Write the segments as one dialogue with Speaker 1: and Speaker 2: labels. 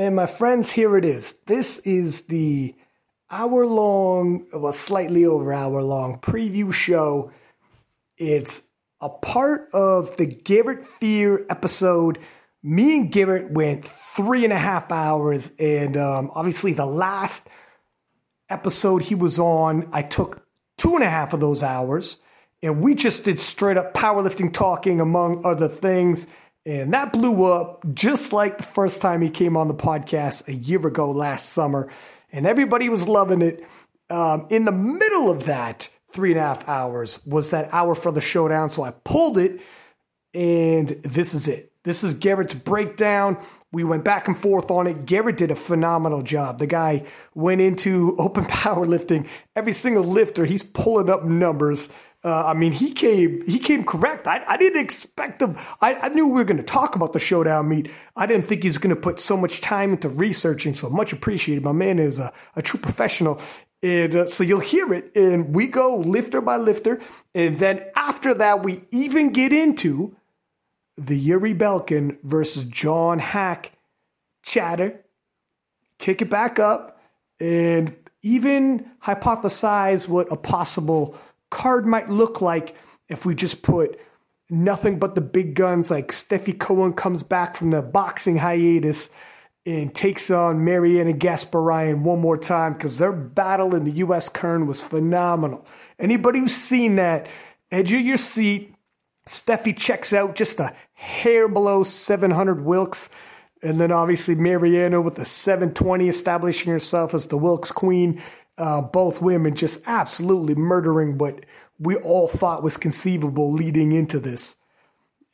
Speaker 1: And my friends, here it is. This is the hour long, well, slightly over hour long preview show. It's a part of the Garrett Fear episode. Me and Garrett went three and a half hours, and um, obviously, the last episode he was on, I took two and a half of those hours, and we just did straight up powerlifting talking, among other things. And that blew up just like the first time he came on the podcast a year ago last summer. And everybody was loving it. Um, in the middle of that three and a half hours was that hour for the showdown. So I pulled it, and this is it. This is Garrett's breakdown. We went back and forth on it. Garrett did a phenomenal job. The guy went into open powerlifting. Every single lifter, he's pulling up numbers. Uh, I mean, he came he came correct. I, I didn't expect him. I, I knew we were going to talk about the showdown meet. I didn't think he's going to put so much time into researching. So much appreciated. My man is a, a true professional. And uh, so you'll hear it, and we go lifter by lifter, and then after that, we even get into the Yuri Belkin versus John Haack chatter, kick it back up, and even hypothesize what a possible card might look like if we just put nothing but the big guns like Stefi Cohen comes back from the boxing hiatus and takes on Marianna Gasparyan one more time because their battle in the U.S. Kern was phenomenal. Anybody who's seen that, edge of your seat. Stefi checks out just a hair below 700 Wilks. And then obviously Marianna with the 720 establishing herself as the Wilks queen. Uh, both women just absolutely murdering what we all thought was conceivable leading into this.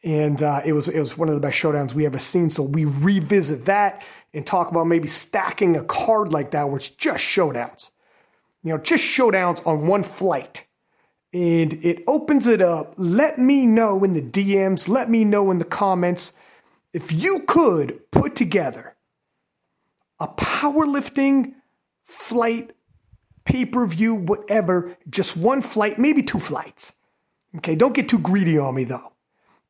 Speaker 1: And uh, it was it was one of the best showdowns we ever seen. So we revisit that and talk about maybe stacking a card like that where it's just showdowns. You know, just showdowns on one flight. And it opens it up. Let me know in the DMs, let me know in the comments if you could put together a powerlifting flight, pay per view, whatever, just one flight, maybe two flights. Okay, don't get too greedy on me though.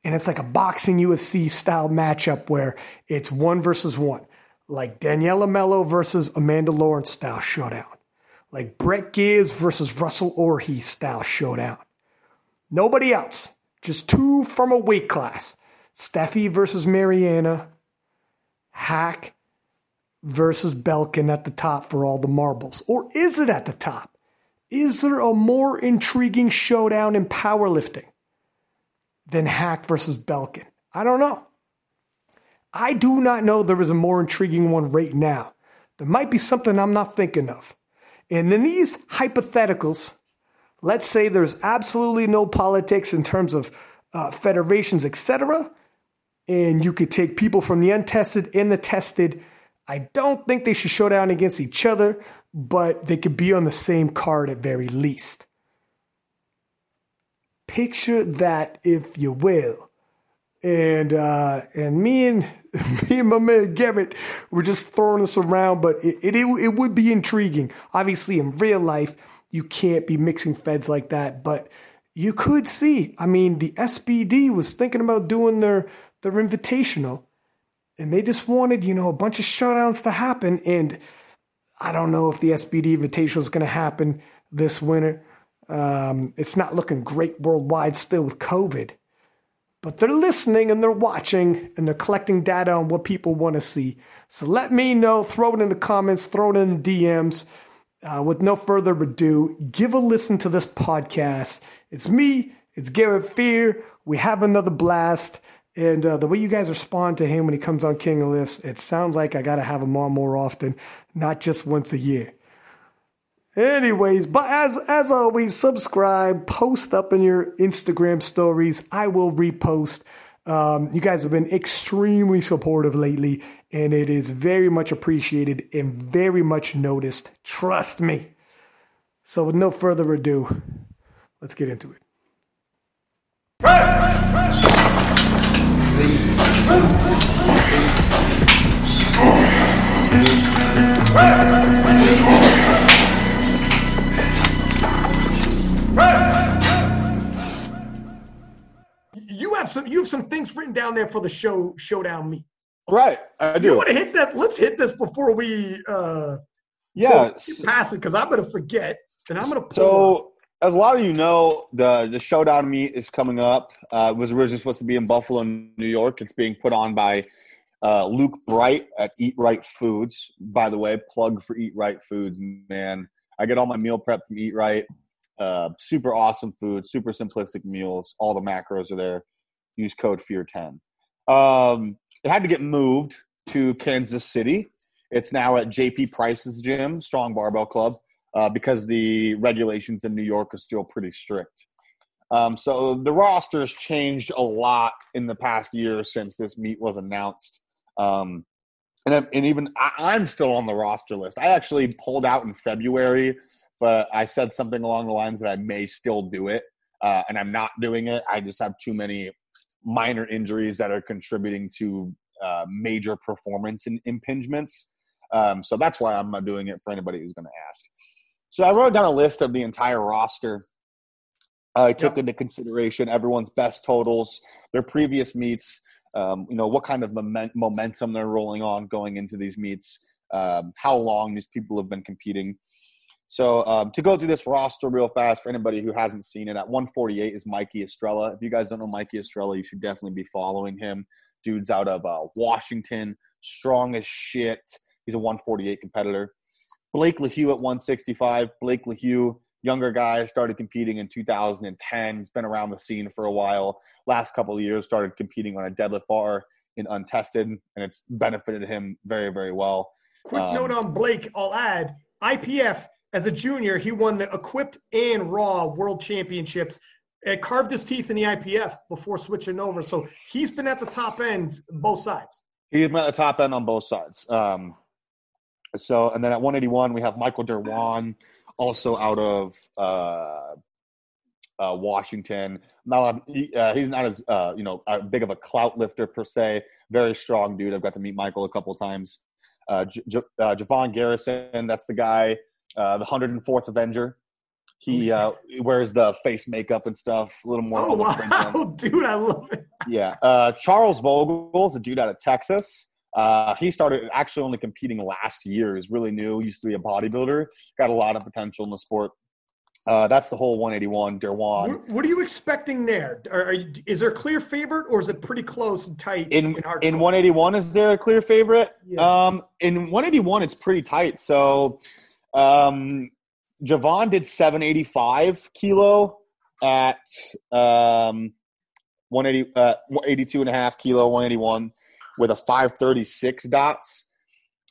Speaker 1: And it's like a boxing UFC style matchup where it's one versus one like Daniella Melo versus Amanda Lawrence style showdown, like Brett Gibbs versus Russel Orhii style showdown. Nobody else, just two from a weight class. Stefi versus Marianna, Haack versus Belkin at the top for all the marbles. Or is it at the top? Is there a more intriguing showdown in powerlifting than Haack versus Belkin? I don't know. I do not know there is a more intriguing one right now. There might be something I'm not thinking of. And in these hypotheticals, let's say there's absolutely no politics in terms of uh, federations, etc., and you could take people from the untested and the tested. I don't think they should show down against each other, but they could be on the same card at very least. Picture that, if you will. And uh, and me and me and my man Garrett were just throwing this around, but it, it, it would be intriguing. Obviously, in real life, you can't be mixing feds like that, but you could see. I mean, the SBD was thinking about doing their their invitational, and they just wanted you know a bunch of shutdowns to happen. And I don't know if the SBD invitational is going to happen this winter. Um, it's not looking great worldwide still with COVID but they're listening and they're watching and they're collecting data on what people want to see. So let me know, throw it in the comments, throw it in the DMs. Uh, with no further ado, give a listen to this podcast. It's me, it's Garrett Fear. We have another blast. And uh, the way you guys respond to him when he comes on King of Lifts, it sounds like I got to have him on more often, not just once a year. Anyways, but as as always, subscribe, post up in your Instagram stories. I will repost. Um, you guys have been extremely supportive lately, and it is very much appreciated and very much noticed. Trust me. So, with no further ado, let's get into it. You have some you have some things written down there for the show showdown meet.
Speaker 2: Right, I do.
Speaker 1: You want to hit that? Let's hit this before we. uh
Speaker 2: Yeah,
Speaker 1: pass it because I'm to forget, and I'm going to.
Speaker 2: So, as a lot of you know, the the showdown meet is coming up. Uh, it was originally supposed to be in Buffalo, New York. It's being put on by uh, Luke Bright at Eat Right Foods. By the way, plug for Eat Right Foods, man. I get all my meal prep from Eat Right. Uh, super awesome food, super simplistic meals. All the macros are there. Use code FEAR10. Um, it had to get moved to Kansas City. It's now at JP Price's gym, Strong Barbell Club, uh, because the regulations in New York are still pretty strict. Um, so the roster has changed a lot in the past year since this meet was announced. Um, and, and even I, am still on the roster list. I actually pulled out in February, but I said something along the lines that I may still do it, uh, and I'm not doing it. I just have too many minor injuries that are contributing to uh, major performance in, impingements. Um, so that's why I'm not doing it for anybody who's going to ask. So I wrote down a list of the entire roster. I took yep. into consideration everyone's best totals, their previous meets, um, you know, what kind of moment, momentum they're rolling on going into these meets, um, how long these people have been competing. So um, to go through this roster real fast for anybody who hasn't seen it, at 148 is Mikey Estrella. If you guys don't know Mikey Estrella, you should definitely be following him. Dude's out of uh, Washington, strong as shit. He's a 148 competitor. Blake Lehew at 165. Blake Lehew, younger guy, started competing in 2010. He's been around the scene for a while. Last couple of years, started competing on a deadlift bar in untested, and it's benefited him very, very well.
Speaker 1: Quick um, note on Blake, I'll add IPF as a junior, he won the equipped and raw world championships. It carved his teeth in the IPF before switching over. So he's been at the top end, both sides.
Speaker 2: He's been at the top end on both sides. Um, so, and then at 181, we have Michael Derwan, also out of uh, uh, Washington. Not, uh, he's not as uh, you know a big of a clout lifter per se. Very strong dude. I've got to meet Michael a couple times. Uh, J- J- uh, Javon Garrison, that's the guy uh, the 104th Avenger. He uh, wears the face makeup and stuff, a little more.
Speaker 1: Oh wow, dude, I love it.
Speaker 2: yeah, uh, Charles is a dude out of Texas. Uh, he started actually only competing last year. He's really new. He Used to be a bodybuilder. Got a lot of potential in the sport. Uh, that's the whole 181 Derwan.
Speaker 1: What, what, are you expecting there? Are, you, is there a clear favorite, or is it pretty close and tight?
Speaker 2: In in 181, is there a clear favorite? Yeah. Um, in 181, it's pretty tight. So um, Javon did 785 kilo at um, 180, uh, 82 and a half kilo, 181 with a 536 dots.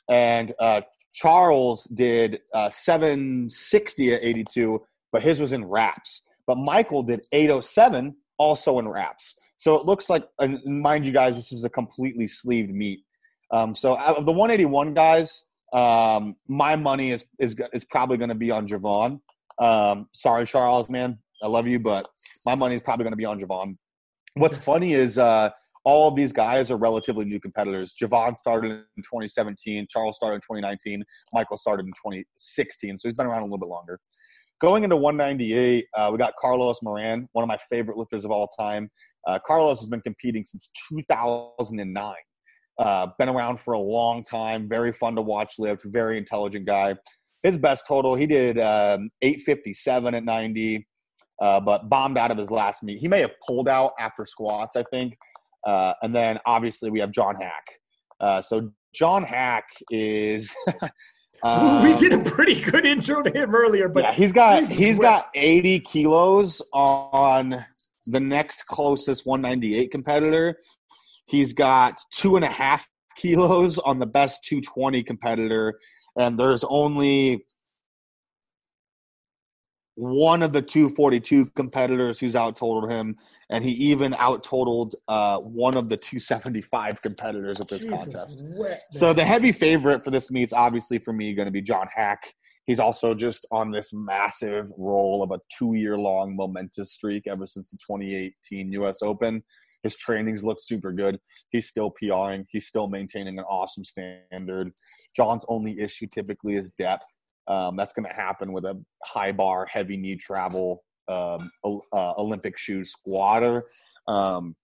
Speaker 2: And uh, Charles did uh, 760 at 82, but his was in wraps. But Michael did 807 also in wraps. So it looks like, and mind you guys, this is a completely sleeved meet. Um, so out of the 181 guys, um, my money is is is probably going to be on Javon. Um, sorry, Charles, man, I love you, but my money is probably going to be on Javon. What's funny is uh, all of these guys are relatively new competitors. Javon started in 2017, Charles started in 2019, Michael started in 2016, so he's been around a little bit longer. Going into 198, uh, we got Carlos Moran, one of my favorite lifters of all time. Uh, Carlos has been competing since 2009. Uh, been around for a long time. Very fun to watch lift. Very intelligent guy. His best total, he did um, 857 at 90, uh, but bombed out of his last meet. He may have pulled out after squats, I think. Uh, and then obviously we have John Haack. Uh, so John Haack is.
Speaker 1: um, we did a pretty good intro to him earlier, but
Speaker 2: yeah, he's got he's got 80 kilos on the next closest 198 competitor He's got two and a half kilos on the best 220 competitor, and there's only one of the 242 competitors who's out totaled him, and he even out totaled uh, one of the 275 competitors at this Jesus contest. Wet, so the heavy favorite for this meet's obviously for me going to be John Haack. He's also just on this massive roll of a two year long momentous streak ever since the 2018 US Open. His trainings look super good. He's still PRing. He's still maintaining an awesome standard. John's only issue typically is depth. Um, that's going to happen with a high bar, heavy knee travel, um, uh, Olympic shoe squatter. Um,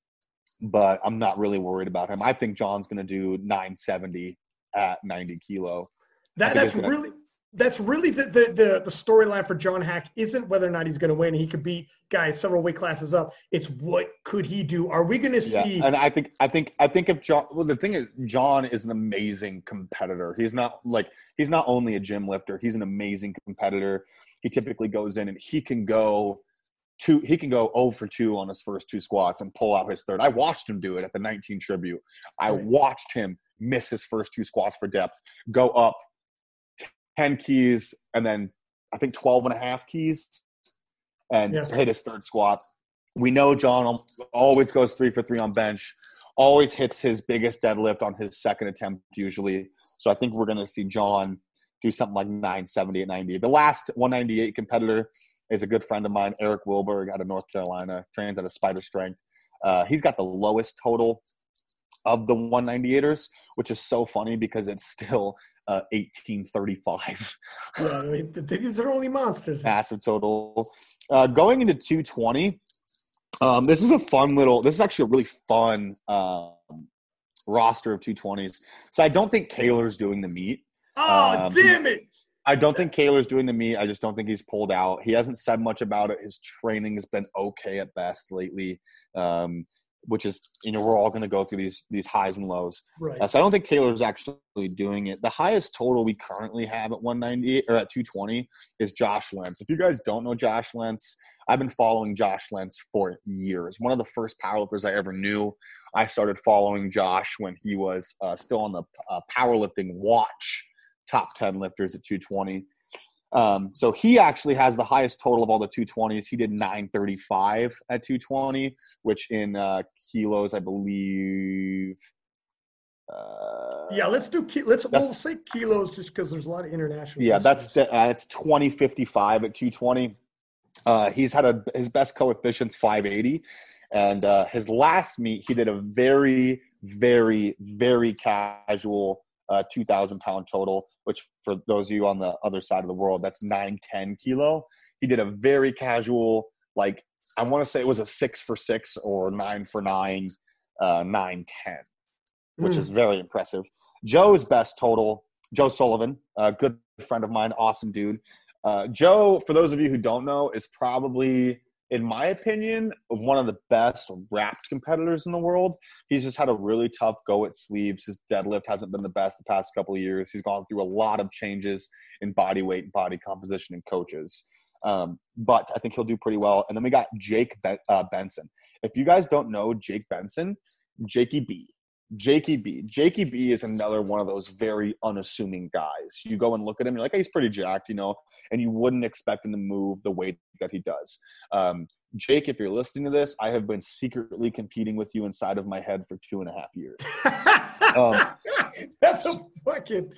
Speaker 2: but I'm not really worried about him. I think John's going to do 970 at 90 kilo.
Speaker 1: That, that's gonna, really that's really the the the, the storyline for John Haack isn't whether or not he's going to win. He could beat guys several weight classes up. It's what could he do? Are we going to see?
Speaker 2: Yeah. And I think I think I think if John, well, the thing is, John is an amazing competitor. He's not like he's not only a gym lifter. He's an amazing competitor. He typically goes in and he can go two. He can go 0 for two on his first two squats and pull out his third. I watched him do it at the 19 tribute. I watched him miss his first two squats for depth, go up 10 keys and then I think 12 and a half keys and yeah. hit his third squat. We know John always goes three for three on bench, always hits his biggest deadlift on his second attempt usually. So I think we're going to see John do something like 970 at 90. The last 198 competitor is a good friend of mine, Eric Wilberg out of North Carolina, trains at a Spider Strength. Uh, he's got the lowest total of the 198ers, which is so funny because it's still uh, 1835.
Speaker 1: yeah, I mean, these are only monsters.
Speaker 2: Massive total. Uh, going into 220, um, this is a fun little, this is actually a really fun um, roster of 220s. So I don't think Kaler's doing the meet.
Speaker 1: Oh, um, damn it.
Speaker 2: I don't think Kaler's doing the meet. I just don't think he's pulled out. He hasn't said much about it. His training has been okay at best lately. Um, which is you know we're all going to go through these these highs and lows.
Speaker 1: Right.
Speaker 2: Uh, so I don't think Taylor's actually doing it. The highest total we currently have at 190 or at 220 is Josh Lentz. If you guys don't know Josh Lentz, I've been following Josh Lentz for years. One of the first powerlifters I ever knew. I started following Josh when he was uh, still on the uh, powerlifting watch top 10 lifters at 220. Um, so he actually has the highest total of all the 220s. He did 935 at 220, which in uh, kilos, I believe.
Speaker 1: Uh, yeah, let's do. Let's we'll say kilos just because there's a lot of international.
Speaker 2: Yeah, that's the, uh, it's 2055 at 220. Uh, he's had a his best coefficient's 580, and uh, his last meet he did a very, very, very casual uh, 2,000 pound total, which for those of you on the other side of the world, that's 910 kilo. He did a very casual, like, I want to say it was a six for six or nine for nine, uh, 910, which mm. is very impressive. Joe's best total, Joe Sullivan, a good friend of mine, awesome dude. Uh, Joe, for those of you who don't know, is probably in my opinion, one of the best wrapped competitors in the world. He's just had a really tough go at sleeves. His deadlift hasn't been the best the past couple of years. He's gone through a lot of changes in body weight, and body composition, and coaches. Um, but I think he'll do pretty well. And then we got Jake ben- uh, Benson. If you guys don't know Jake Benson, Jakey B, Jakey B. Jakey B is another one of those very unassuming guys. You go and look at him, you're like, hey, he's pretty jacked, you know, and you wouldn't expect him to move the way that he does. Um, Jake, if you're listening to this, I have been secretly competing with you inside of my head for two and a half years.
Speaker 1: um, That's a fucking.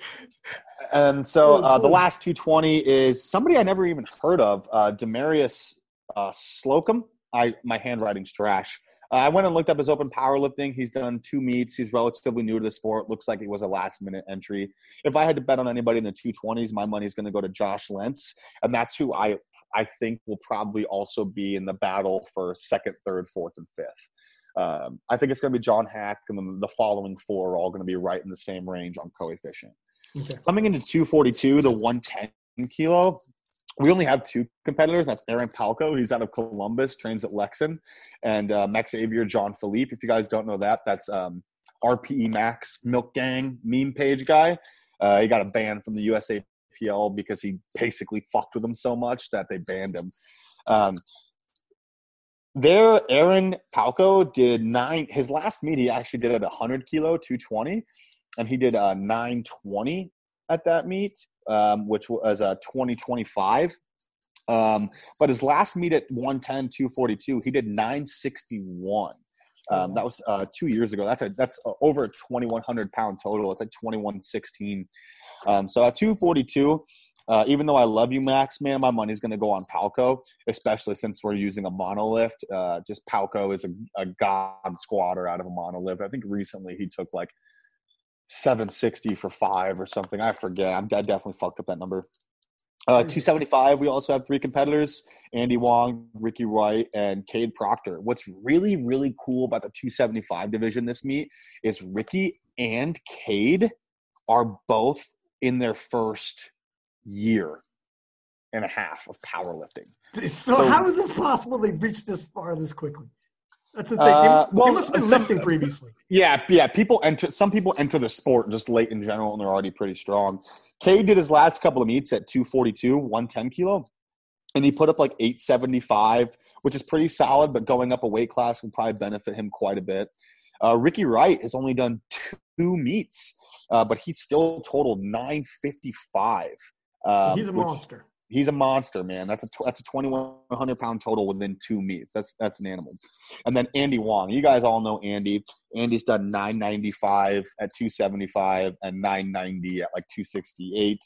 Speaker 2: And so uh, the last 220 is somebody I never even heard of, uh, Demarius uh, Slocum. I my handwriting's trash. Uh, I went and looked up his open powerlifting. He's done two meets. He's relatively new to the sport. Looks like he was a last minute entry. If I had to bet on anybody in the 220s, my money is going to go to Josh Lentz, and that's who I I think will probably also be in the battle for second, third, fourth, and fifth. Um, I think it's going to be John Haack, and then the following four are all going to be right in the same range on coefficient. Okay. Coming into 242, the 110 kilo, we only have two competitors. That's Aaron Palco. He's out of Columbus, trains at Lexon, and uh, Max Xavier, John Philippe. If you guys don't know that, that's um, RPE Max Milk Gang meme page guy. Uh, he got a ban from the USAPL because he basically fucked with them so much that they banned him. Um, there, Aaron Palco did nine. His last meet, he actually did at 100 kilo, 220, and he did uh, 920 at that meet um, which was a 2025. Um, but his last meet at 110, 242, he did 961. Um, that was uh, two years ago. That's a that's a, over a 2100 pound total. It's like 2116. Um, so at 242, uh, even though I love you, Max, man, my money's going to go on Palko, especially since we're using a monolift. Uh, just Palko is a, a god squatter out of a monolift. I think recently he took like 760 for five or something. I forget. I'm, I definitely fucked up that number. Uh, 275, we also have three competitors Andy Wong, Ricky Wright, and Cade Proctor. What's really, really cool about the 275 division this meet is Ricky and Cade are both in their first year and a half of powerlifting.
Speaker 1: So, so how is this possible they've reached this far this quickly? That's insane. Uh, well, must have been some, lifting previously.
Speaker 2: Yeah, yeah. People enter. Some people enter the sport just late in general, and they're already pretty strong. Kay did his last couple of meets at 242, 110 kilo, and he put up like 875, which is pretty solid. But going up a weight class would probably benefit him quite a bit. Uh, Ricky Wright has only done two meets, uh, but he still totaled 955.
Speaker 1: Um, He's a monster
Speaker 2: he's a monster, man. That's a that's a twenty one hundred pound total within two meets. That's that's an animal. And then Andy Wong, you guys all know Andy. Andy's done nine ninety five at two seventy five and nine ninety at like two sixty eight.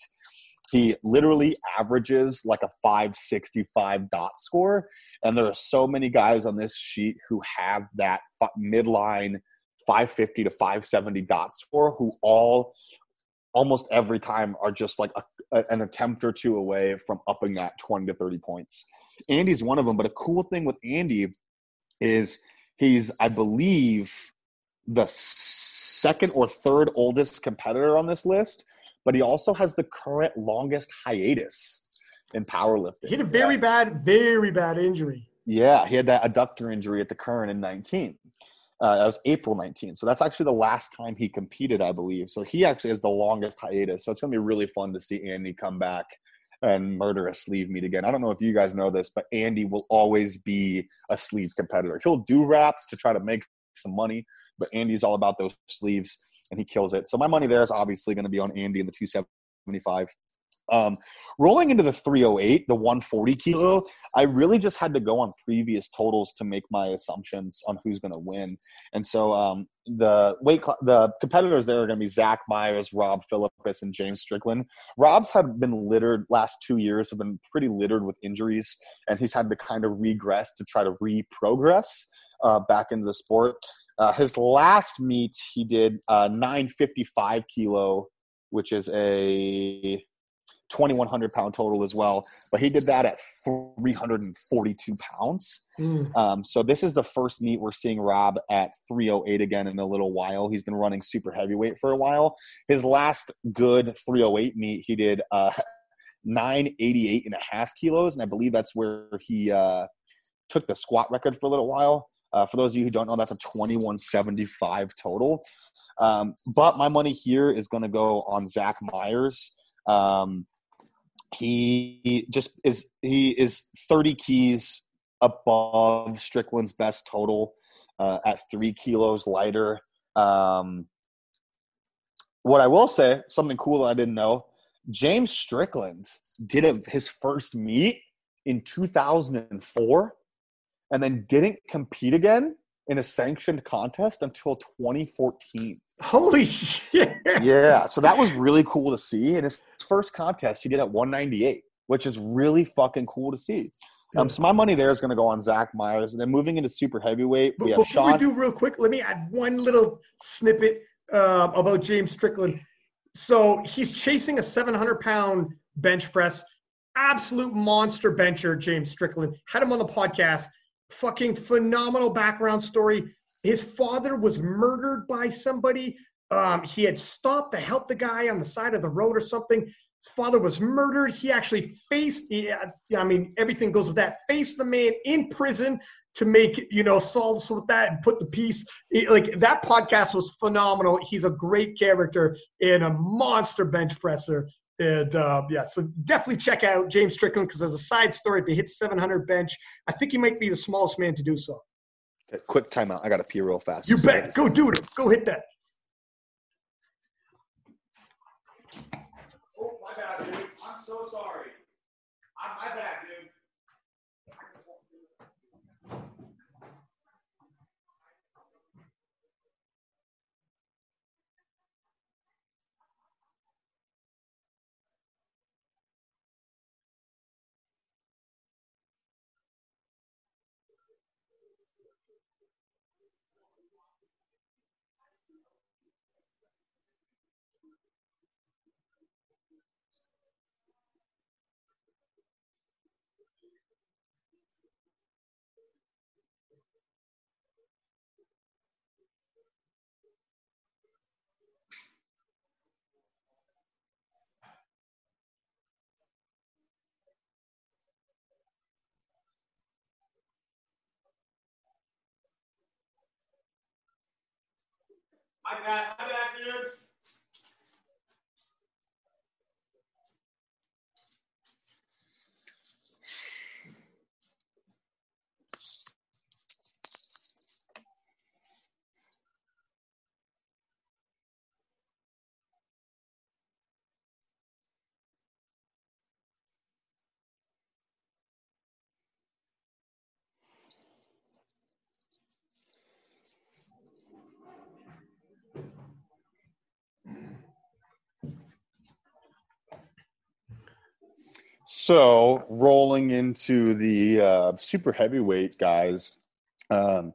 Speaker 2: He literally averages like a 565 dot score. And there are so many guys on this sheet who have that midline 550 to 570 dot score who all almost every time are just like a, a, an attempt or two away from upping that 20 to 30 points. Andy's one of them, but a cool thing with Andy is he's, I believe, the second or third oldest competitor on this list, but he also has the current longest hiatus in powerlifting.
Speaker 1: He had a very yeah. bad, very bad injury.
Speaker 2: Yeah, he had that adductor injury at the current in 19. Uh, that was April 19th. So that's actually the last time he competed, I believe. So he actually has the longest hiatus. So it's going to be really fun to see Andy come back and murder a sleeve meet again. I don't know if you guys know this, but Andy will always be a sleeve competitor. He'll do wraps to try to make some money, but Andy's all about those sleeves and he kills it. So my money there is obviously going to be on Andy in the 275. Um, rolling into the 308, the 140 kilo, I really just had to go on previous totals to make my assumptions on who's going to win. And so um, the weight, cl- the competitors there are going to be Zach Myers, Rob Philippus, and James Strickland. Rob's had been littered last two years have been pretty littered with injuries, and he's had to kind of regress to try to re-progress uh, back into the sport. Uh, his last meet, he did uh, 955 kilo, which is a 2100 pound total as well but he did that at 342 pounds. Mm. um, so this is the first meet we're seeing rob at 308 again in a little while. He's been running super heavyweight for a while. His last good 308 meet he did uh, 988 and a half kilos and i believe that's where he uh, took the squat record for a little while. Uh, for those of you who don't know that's a 2175 total. Um, but my money here is going to go on zach myers. Um, he just is he is 30 keys above Strickland's best total uh, at three kilos lighter. Um, what I will say, something cool I didn't know, James Strickland did a, his first meet in 2004 and then didn't compete again in a sanctioned contest until 2014.
Speaker 1: Holy shit.
Speaker 2: Yeah. So that was really cool to see. In his first contest, he did at 198, which is really fucking cool to see. Um, so my money there is going to go on Zach Myers, and then moving into super heavyweight, we have Sean.
Speaker 1: we do real quick, let me add one little snippet uh, about James Strickland. So he's chasing a 700 pound bench press, absolute monster bencher. James Strickland had him on the podcast. Fucking phenomenal background story. His father was murdered by somebody. Um, he had stopped to help the guy on the side of the road or something. His father was murdered. He actually faced, yeah, I mean, everything goes with that. Faced the man in prison to make, you know, solace with that and put the piece. Like that podcast was phenomenal. He's a great character and a monster bench presser. And uh, yeah, so definitely check out James Strickland because as a side story, if he hits 700 bench, I think he might be the smallest man to do so.
Speaker 2: Quick timeout. I got to pee real fast.
Speaker 1: You bet. Go do it. Go hit that.
Speaker 2: My bad, my bad, So rolling into the uh, super heavyweight guys, um,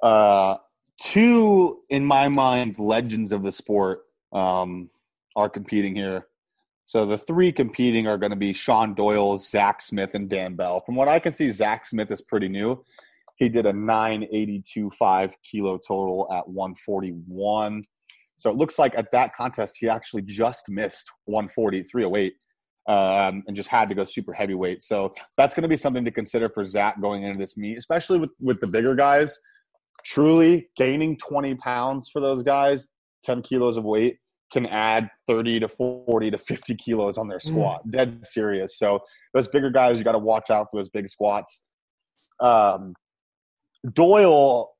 Speaker 2: uh, two in my mind legends of the sport um, are competing here. So the three competing are going to be Sean Doyle, Zach Smith, and Dan Bell. From what I can see, Zach Smith is pretty new. He did a 982.5 kilo total at 141. So it looks like at that contest, he actually just missed 140, 308 um, and just had to go super heavyweight. So that's going to be something to consider for Zach going into this meet, especially with with the bigger guys. Truly, gaining 20 pounds for those guys, 10 kilos of weight, can add 30 to 40 to 50 kilos on their mm. squat. Mm. Dead serious. So those bigger guys, you got to watch out for those big squats. Um, Doyle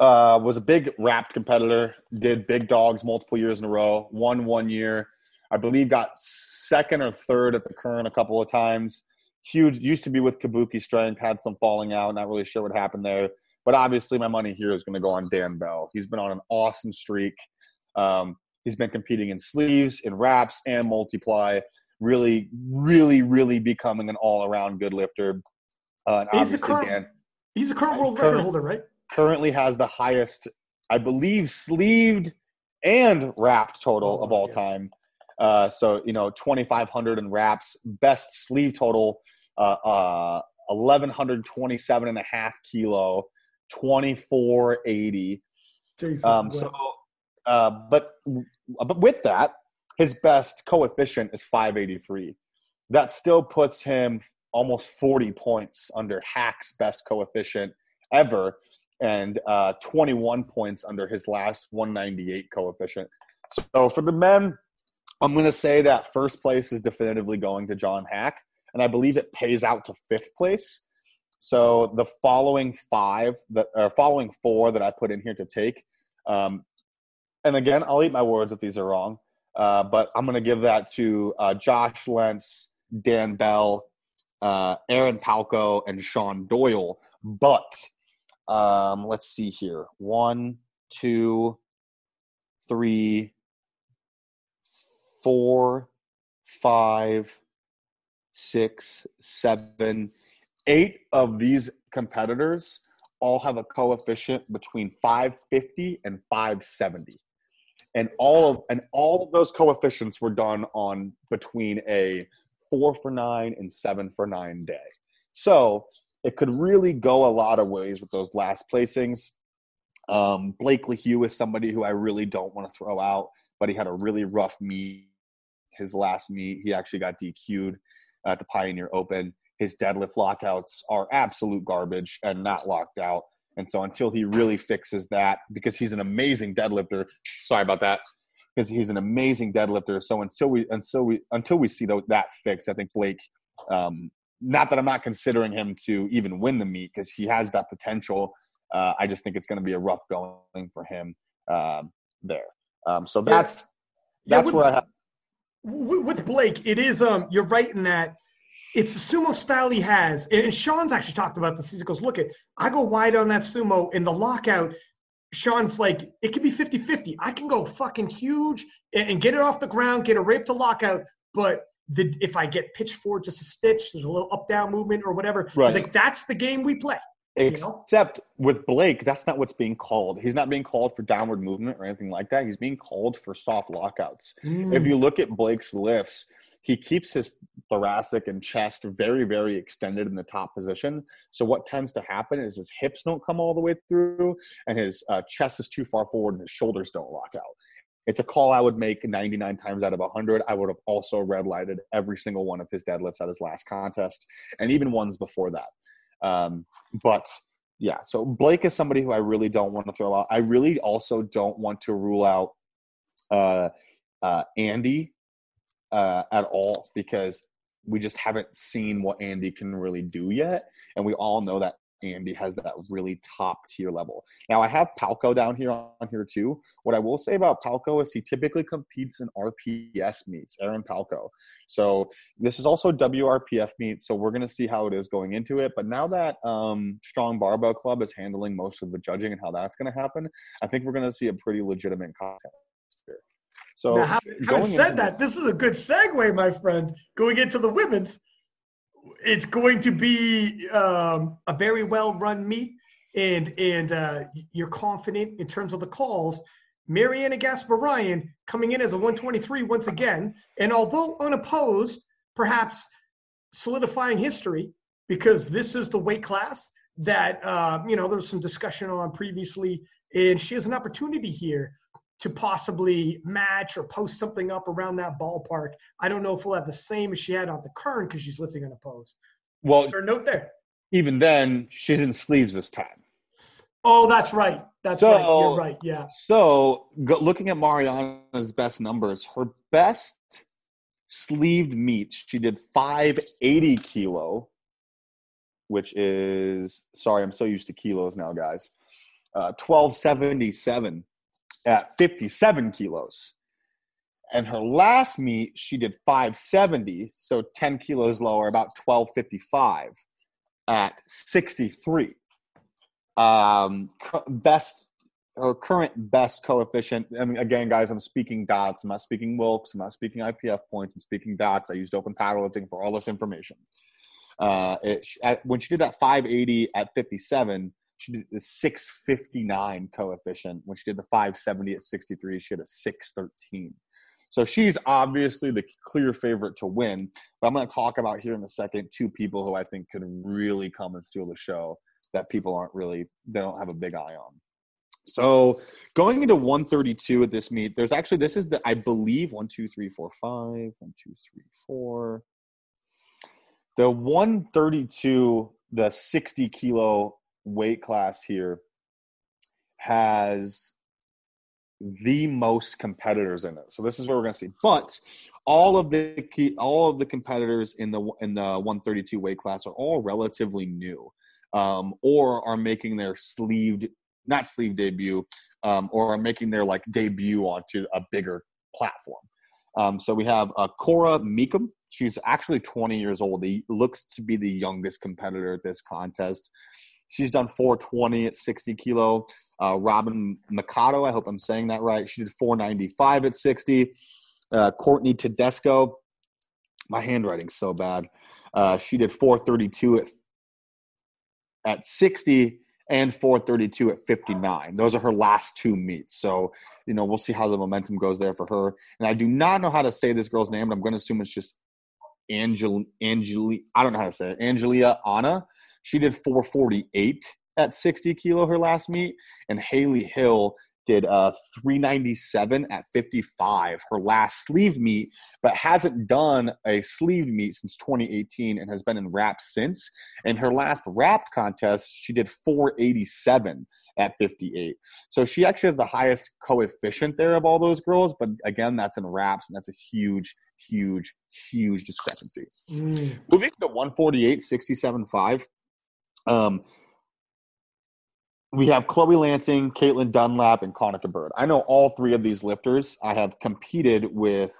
Speaker 2: uh, was a big wrapped competitor. Did big dogs multiple years in a row. Won one year. I believe got second or third at the Kern a couple of times. Huge used to be with Kabuki Strength, had some falling out. Not really sure what happened there, but obviously my money here is going to go on Dan Bell. He's been on an awesome streak. Um, he's been competing in sleeves, in wraps, and multiply. Really, really, really becoming an all-around good lifter.
Speaker 1: Uh, he's the current, Dan, he's the current world current, record holder, right?
Speaker 2: Currently has the highest, I believe, sleeved and wrapped total oh, of all yeah. time. Uh, so you know, 2,500 in wraps, best sleeve total, uh, uh, 1,127 and a half kilo, 2480. um, so, uh, but but with that, his best coefficient is 583. That still puts him almost 40 points under Haack's best coefficient ever, and uh, 21 points under his last 198 coefficient. So for the men, I'm going to say that first place is definitively going to John Haack, and I believe it pays out to fifth place. So the following five, that or following four that I put in here to take, um, and again, I'll eat my words if these are wrong, uh, but I'm going to give that to uh, Josh Lentz, Dan Bell, uh, Aaron Palco, and Sean Doyle. But um, let's see here: one, two, three, four, five, six, seven, eight of these competitors all have a coefficient between 550 and 570 and all of and all of those coefficients were done on between a four for nine and seven for nine day. So it could really go a lot of ways with those last placings. Um, blake lehew is somebody who i really don't want to throw out but he had a really rough meet his last meet. He actually got DQ'd at the Pioneer Open. His deadlift lockouts are absolute garbage and not locked out. And so until he really fixes that, because he's an amazing deadlifter, sorry about that, because he's an amazing deadlifter. So until we until we until we see that fix, I think Blake. Um, not that I'm not considering him to even win the meet because he has that potential. Uh, I just think it's going to be a rough going for him um, there. Um, so that's yeah. that's yeah, where I have
Speaker 1: with Blake, it is um you're right in that it's the sumo style he has. And Sean's actually talked about this. He goes, look at I go wide on that sumo in the lockout. Sean's like, it could be 50-50. I can go fucking huge and, get it off the ground, get a rape to lockout, but the, if I get pitched forward just a stitch, there's a little up down movement or whatever. Right. He's like, that's the game we play.
Speaker 2: Except with Blake, that's not what's being called. He's not being called for downward movement or anything like that. He's being called for soft lockouts. Mm. If you look at Blake's lifts, he keeps his thoracic and chest very, very extended in the top position. So what tends to happen is his hips don't come all the way through, and his uh, chest is too far forward, and his shoulders don't lock out. It's a call I would make 99 times out of 100. I would have also red lighted every single one of his deadlifts at his last contest, and even ones before that. Um, but yeah, so Blake is somebody who I really don't want to throw out. I really also don't want to rule out uh, uh, Andy uh, at all because we just haven't seen what Andy can really do yet, and we all know that Andy has that really top tier level. Now I have Palco down here on here too. What I will say about Palco is he typically competes in RPS meets, Aaron Palco. So this is also WRPF meets. so we're gonna see how it is going into it. But now that um, Strong Barbell Club is handling most of the judging and how that's gonna happen, I think we're gonna see a pretty legitimate contest here. So
Speaker 1: now, having said that, this is a good segue, my friend, going into the women's it's going to be um, a very well run meet, and and uh, you're confident in terms of the calls. Marianna Gasparyan coming in as a 123 once again, and although unopposed, perhaps solidifying history because this is the weight class that uh, you know there was some discussion on previously, and she has an opportunity here to possibly match or post something up around that ballpark. I don't know if we'll have the same as she had on the Kern because she's lifting unopposed.
Speaker 2: Well,
Speaker 1: her note there.
Speaker 2: Even then, she's in sleeves this time.
Speaker 1: Oh, that's right. That's so, right. You're right. Yeah.
Speaker 2: So, go, looking at Marianna's best numbers, her best sleeved meets, she did 580 kilo, which is sorry, I'm so used to kilos now, guys. Uh, 1277 at 57 kilos. And her last meet, she did 570, so 10 kilos lower, about 1255 at 63. Um, best her current best coefficient. I mean, again, guys, I'm speaking dots. I'm not speaking Wilks. I'm not speaking IPF points. I'm speaking dots. I used open powerlifting for all this information. Uh, it, at, when she did that 580 at 57, she did the 659 coefficient. When she did the 570 at 63, she had a 613. So she's obviously the clear favorite to win. But I'm going to talk about here in a second two people who I think could really come and steal the show that people aren't really, they don't have a big eye on. So going into 132 at this meet, there's actually, this is the, I believe, one, two, three, four, five, one, two, three, four. The 132, the 60 kilo weight class here has the most competitors in it. So this is what we're going to see. But all of the key, all of the competitors in the in the 132 weight class are all relatively new, um, or are making their sleeved not sleeve debut, um, or are making their like debut onto a bigger platform. Um, so we have uh, Cora Meekum. She's actually 20 years old. He looks to be the youngest competitor at this contest. She's done 420 at 60 kilo. Uh, Robin Mikado, I hope I'm saying that right. She did 495 at 60. Uh, Courtney Tedesco, my handwriting's so bad. Uh, she did 432 at at 60 and 432 at 59. Those are her last two meets. So, you know, we'll see how the momentum goes there for her. And I do not know how to say this girl's name, but I'm going to assume it's just Angel Angeli. I don't know how to say it. Angelia Anna. She did 448 at 60 kilo her last meet, and Haley Hill did uh 397 at 55 her last sleeve meet but hasn't done a sleeve meet since 2018 and has been in wrap since. And her last wrap contest she did 487 at 58 so she actually has the highest coefficient there of all those girls but again that's in wraps and that's a huge huge huge discrepancy. Mm. moving to 148 67 5 um, we have Chloe Lansing, Caitlin Dunlap, and Konica Bird. I know all three of these lifters. I have competed with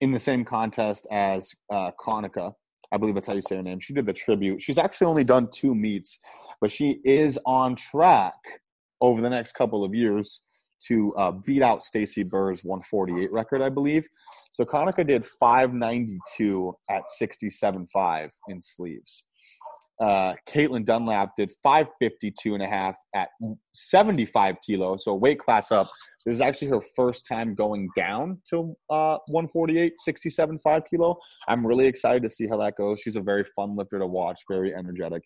Speaker 2: in the same contest as uh. I believe that's how you say her name. She did the tribute. She's actually only done two meets, but she is on track over the next couple of years to uh, beat out Stacy Burr's 148 record, I believe. So Konica did 592 at 67.5 in sleeves uh, Caitlin Dunlap did 552 and a half at 75 kilos, so weight class up. This is actually her first time going down to uh, 148, 67, 5 kilo. I'm really excited to see how that goes. She's a very fun lifter to watch, very energetic.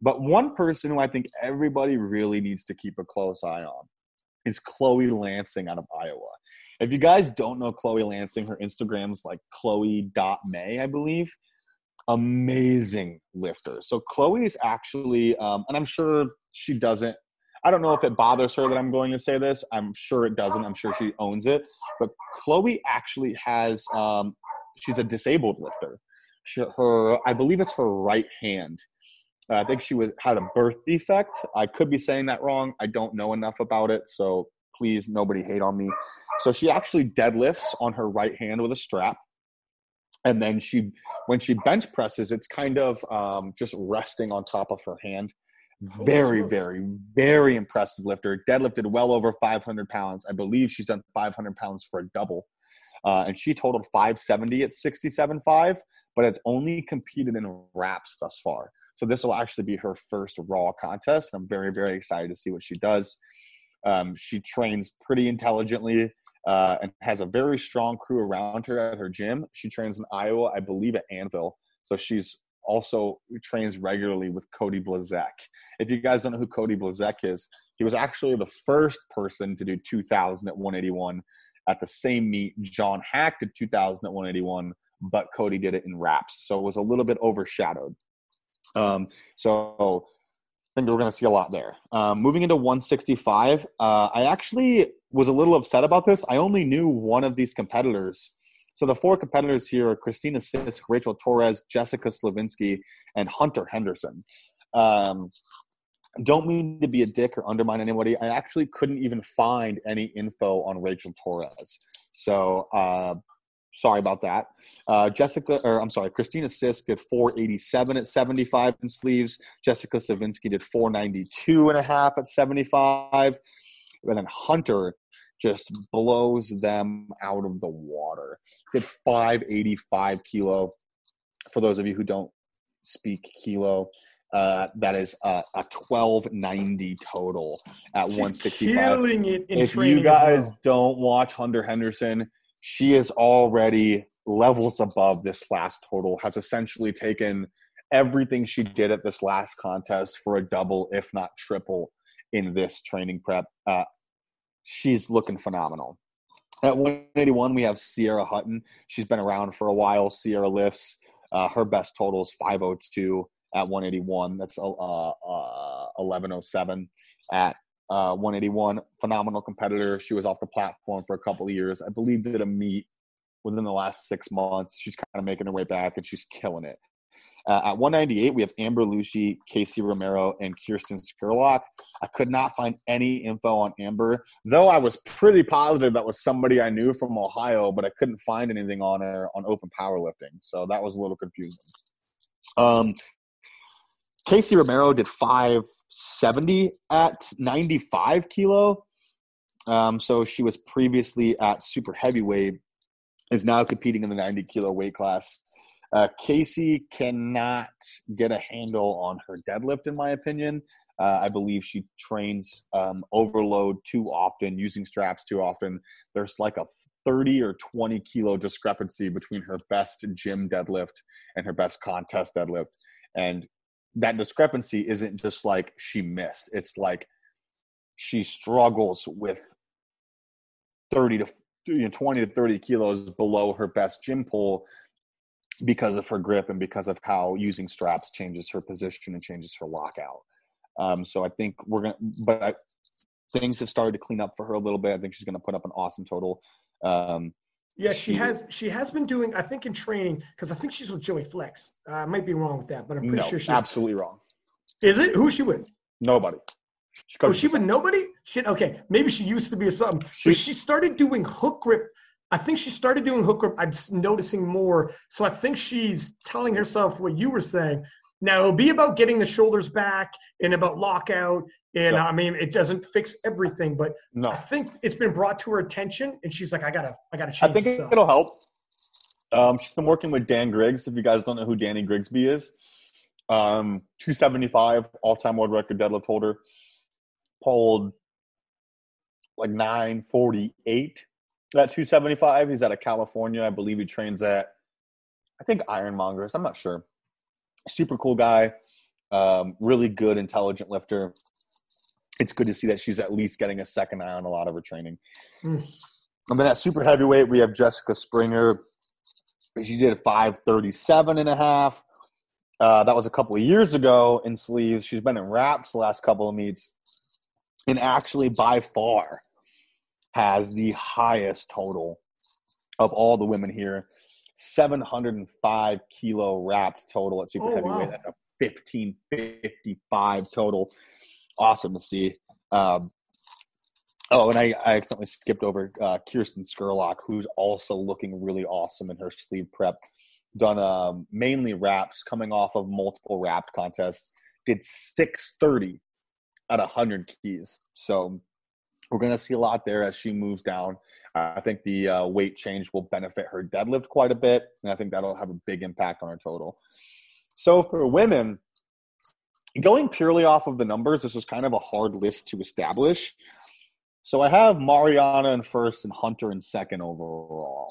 Speaker 2: But one person who I think everybody really needs to keep a close eye on is Chloe Lansing out of Iowa. If you guys don't know Chloe Lansing, her Instagram's like chloe.may, I believe amazing lifter. So Chloe is actually, um, and I'm sure she doesn't. I don't know if it bothers her that I'm going to say this. I'm sure it doesn't. I'm sure she owns it. But Chloe actually has. Um, she's a disabled lifter. She, her, I believe it's her right hand. Uh, I think she was had a birth defect. I could be saying that wrong. I don't know enough about it, so please nobody hate on me. So she actually deadlifts on her right hand with a strap and then she when she bench presses it's kind of um, just resting on top of her hand. Very very very impressive lifter. Deadlifted well over 500 pounds. I believe she's done 500 pounds for a double. Uh, and she totaled 570 at 67.5 but has only competed in wraps thus far. So this will actually be her first raw contest. I'm very very excited to see what she does. Um, she trains pretty intelligently uh, and has a very strong crew around her at her gym. She trains in Iowa, I believe, at Anvil. So she's also trains regularly with Cody Blazek. If you guys don't know who Cody Blazek is, he was actually the first person to do 2,000 at 181 at the same meet. John Haack did 2,000 at 181, but Cody did it in wraps. So it was a little bit overshadowed. Um, so I think we're going to see a lot there. Um, moving into 165, uh, I actually was a little upset about this. I only knew one of these competitors. So the four competitors here are Christina Sisk, Rachel Torres, Jessica Slavinsky, and Hunter Henderson. Um, don't mean to be a dick or undermine anybody. I actually couldn't even find any info on Rachel Torres. So uh, sorry about that. Uh, Jessica, or I'm sorry, Christina Sisk did 487 at 75 in sleeves. Jessica Savinsky did 492 and a half at 75. And then Hunter just blows them out of the water. Did 585 kilo. For those of you who don't speak kilo, uh, that is a, a 1290 total at She's 165.
Speaker 1: Killing it
Speaker 2: if you guys well. don't watch Hunter Henderson, she is already levels above this last total, has essentially taken everything she did at this last contest for a double, if not triple, in this training prep. Uh, she's looking phenomenal. At 181, we have Sierra Hutton. She's been around for a while. Sierra lifts. Uh, her best total is 502 at 181. That's uh, uh, 1107 at uh, 181. Phenomenal competitor. She was off the platform for a couple of years. I believe did a meet within the last six months. She's kind of making her way back and she's killing it. Uh, at 198, we have Amber Lucci, Casey Romero, and Kirsten Skurlock. I could not find any info on Amber, though I was pretty positive that was somebody I knew from Ohio, but I couldn't find anything on her on open powerlifting. So that was a little confusing. Um, Casey Romero did 570 at 95 kilo. Um, so she was previously at super heavyweight, is now competing in the 90 kilo weight class. Uh, Casey cannot get a handle on her deadlift, in my opinion. Uh, I believe she trains um, overload too often, using straps too often. There's like a 30 or 20 kilo discrepancy between her best gym deadlift and her best contest deadlift. And that discrepancy isn't just like she missed, it's like she struggles with 30 to you know, 20 to 30 kilos below her best gym pull because of her grip and because of how using straps changes her position and changes her lockout. Um, so I think we're gonna, but I, things have started to clean up for her a little bit. I think she's gonna put up an awesome total. Um,
Speaker 1: yeah, she, she, has. She has been doing. I think in training because I think she's with Joey Flex. Uh, I might be wrong with that, but I'm pretty
Speaker 2: no,
Speaker 1: sure she's
Speaker 2: absolutely wrong.
Speaker 1: Is it? Who is she with?
Speaker 2: Nobody.
Speaker 1: She oh, she with nobody? Shit. Okay, maybe she used to be a something. She, but she started doing hook grip I think she started doing hook grip. I'm noticing more. So I think she's telling herself what you were saying. Now it'll be about getting the shoulders back and about lockout. And I mean, it doesn't fix everything, but no. I think it's been brought to her attention, and she's like, "I gotta, I gotta change."
Speaker 2: I think it'll help. Um, she's been working with Dan Griggs. If you guys don't know who Danny Grigsby is, um, 275 all-time world record deadlift holder, pulled like 948 at 275. He's out of California. I believe he trains at, I think, Ironmongers. I'm not sure. Super cool guy. Um, really good, intelligent lifter. It's good to see that she's at least getting a second eye on a lot of her training. Mm. And then at super heavyweight, we have Jessica Springer. She did 537 and a half. Uh, that was a couple of years ago in sleeves. She's been in wraps the last couple of meets, and actually by far has the highest total of all the women here. 705 kilo wrapped total at super
Speaker 1: Oh,
Speaker 2: heavyweight.
Speaker 1: wow.
Speaker 2: That's a 1555 total. Awesome to see. Um, oh, and I, I accidentally skipped over uh, Kirsten Skurlock, who's also looking really awesome in her sleeve prep. Done um, mainly wraps, coming off of multiple wrapped contests. Did 630 at 100 keys. So we're going to see a lot there as she moves down. I think the uh, weight change will benefit her deadlift quite a bit, and I think that'll have a big impact on her total. So for women, going purely off of the numbers, this was kind of a hard list to establish. So I have Marianna in first and Hunter in second overall.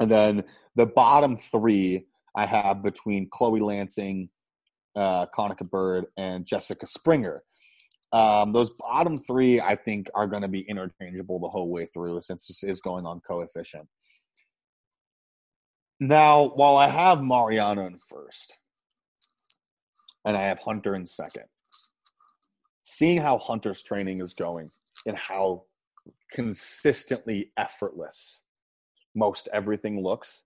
Speaker 2: And then the bottom three I have between Chloe Lansing, uh, Konica Bird, and Jessica Springer. Um, those bottom three, I think, are going to be interchangeable the whole way through since this is going on coefficient. Now, while I have Marianna in first and I have Hunter in second, seeing how Hunter's training is going and how consistently effortless most everything looks,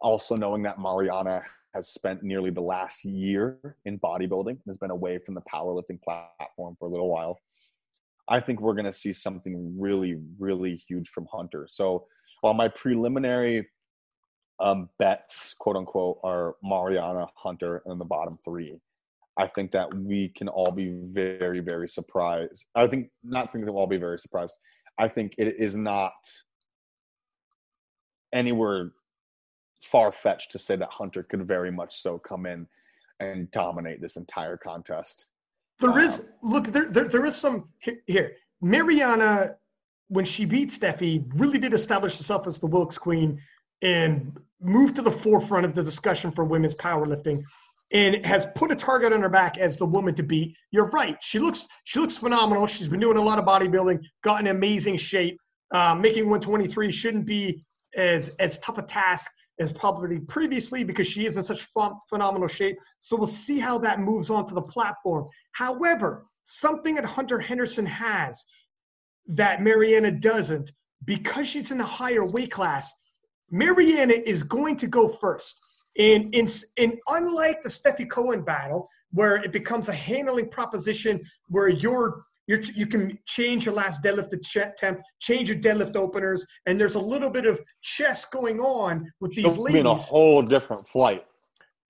Speaker 2: also knowing that Marianna has spent nearly the last year in bodybuilding, has been away from the powerlifting platform for a little while. I think we're going to see something really, really huge from Hunter. So while my preliminary um, bets, quote unquote, are Marianna, Hunter, and the bottom three, I think that we can all be very, very surprised. I think not think that we'll all be very surprised. I think it is not anywhere far fetched to say that Hunter could very much so come in and dominate this entire contest.
Speaker 1: There is look there, there there is some here, here. Marianna when she beat Stefi really did establish herself as the Wilks Queen and moved to the forefront of the discussion for women's powerlifting and has put a target on her back as the woman to beat. You're right. She looks she looks phenomenal. She's been doing a lot of bodybuilding, got in amazing shape. Uh, making 123 shouldn't be as as tough a task as probably previously because she is in such ph- phenomenal shape. So we'll see how that moves on to the platform. However, something that Hunter Henderson has that Marianna doesn't, because she's in the higher weight class, Marianna is going to go first. And, in, and unlike the Stefi Cohen battle, where it becomes a handling proposition where you're you're, you can change your last deadlift to ch- temp, change your deadlift openers, and there's a little bit of chess going on with these
Speaker 2: It'll in a whole different flight.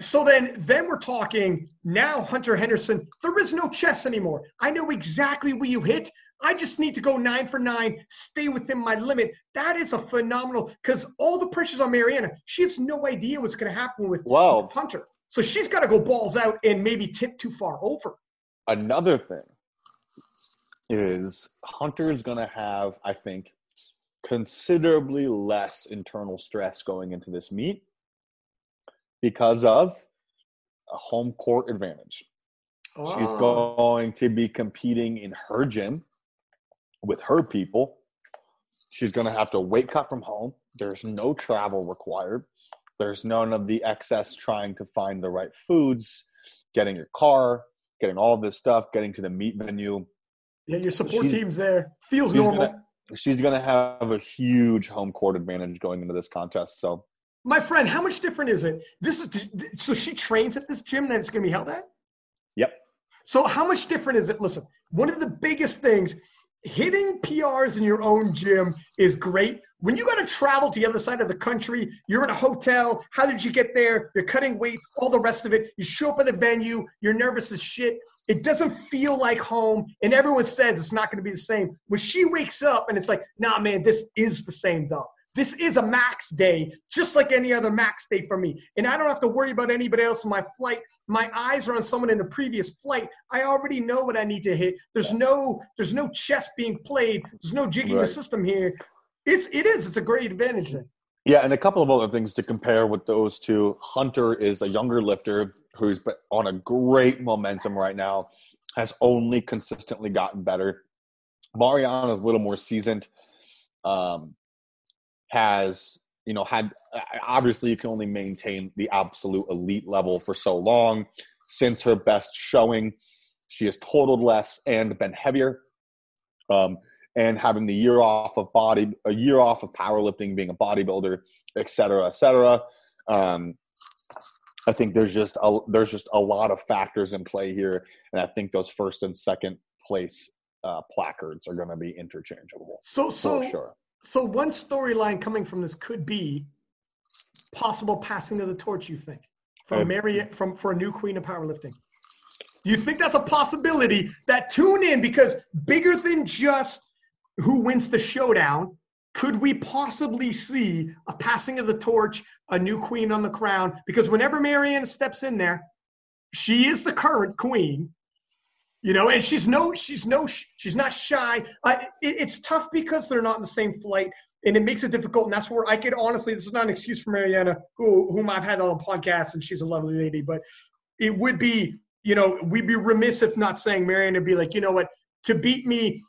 Speaker 1: So then, then we're talking now, Hunter Henderson. There is no chess anymore. I know exactly where you hit. I just need to go nine for nine, stay within my limit. That is a phenomenal because all the pressure's on Marianna. She has no idea what's going to happen with
Speaker 2: Wow.
Speaker 1: Hunter. So she's got to go balls out and maybe tip too far over.
Speaker 2: Another thing is Hunter's going to have, I think, considerably less internal stress going into this meet because of a home court advantage. Oh, She's
Speaker 1: Oh.
Speaker 2: going to be competing in her gym with her people. She's going to have to weight cut from home. There's no travel required. There's none of the excess trying to find the right foods, getting your car, getting all this stuff, getting to the meet venue.
Speaker 1: Yeah, your support
Speaker 2: She's-
Speaker 1: team's there. Feels
Speaker 2: she's
Speaker 1: normal.
Speaker 2: gonna- She's going to have a huge home court advantage going into this contest. So,
Speaker 1: My friend, how much different is it? This is so she trains at this gym that it's going to be held at.
Speaker 2: yep.
Speaker 1: So how much different is it? Listen, one of the biggest things, hitting PRs in your own gym is great. When you got to travel to the other side of the country, you're in a hotel. How did you get there? You're cutting weight, all the rest of it. You show up at the venue, you're nervous as shit. It doesn't feel like home, and everyone says it's not going to be the same. When she wakes up and it's like, nah, man, this is the same though. This is a max day, just like any other max day for me. And I don't have to worry about anybody else in my flight. My eyes are on someone in the previous flight. I already know what I need to hit. There's no there's no chess being played. There's no jigging
Speaker 2: Right.
Speaker 1: the system here. It's it is. It's a great advantage then.
Speaker 2: Yeah, and a couple of other things to compare with those two. Hunter is a younger lifter who's on a great momentum right now, has only consistently gotten better. Marianna is a little more seasoned, um, has you know, had obviously you can only maintain the absolute elite level for so long. Since her best showing, she has totaled less and been heavier. Um, and having the year off of body, a year off of powerlifting, being a bodybuilder, et cetera, et cetera. Um, I think there's just a, there's just a lot of factors in play here, and I think those first and second place uh, placards are going to be interchangeable.
Speaker 1: So, so sure. So one storyline coming from this could be possible passing of the torch. You think from um, Mary from for a new queen of powerlifting? You think that's a possibility? That tune in because bigger than just who wins the showdown. Could we possibly see a passing of the torch, a new queen on the crown? Because whenever Marianne steps in there, she is the current queen, you know, and she's no, she's no, she's not shy. Uh, it, it's tough because they're not in the same flight, and it makes it difficult. And that's where I could honestly, this is not an excuse for Marianna, who whom I've had on the podcast, and she's a lovely lady, but it would be, you know, we'd be remiss if not saying Marianna would be like, you know what, to beat me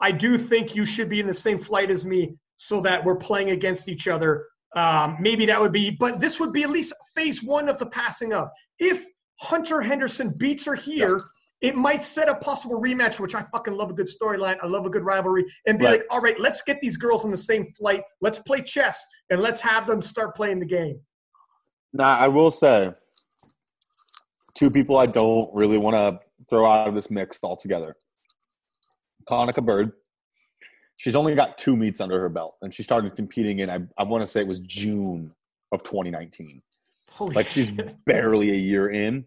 Speaker 1: I do think you should be in the same flight as me so that we're playing against each other. Um, maybe that would be, but this would be at least phase one of the passing of. If Hunter Henderson beats her here. It might set a possible rematch, which I fucking love a good storyline. I love a good rivalry, and be right. like, all right, let's get these girls in the same flight. Let's play chess and let's have them start playing the game.
Speaker 2: Now, I will say, two people I don't really want to throw out of this mix altogether. Konica Bird. She's only got two meets under her belt, and she started competing in I, I want to say it was June of 2019. Holy like she's barely a year in,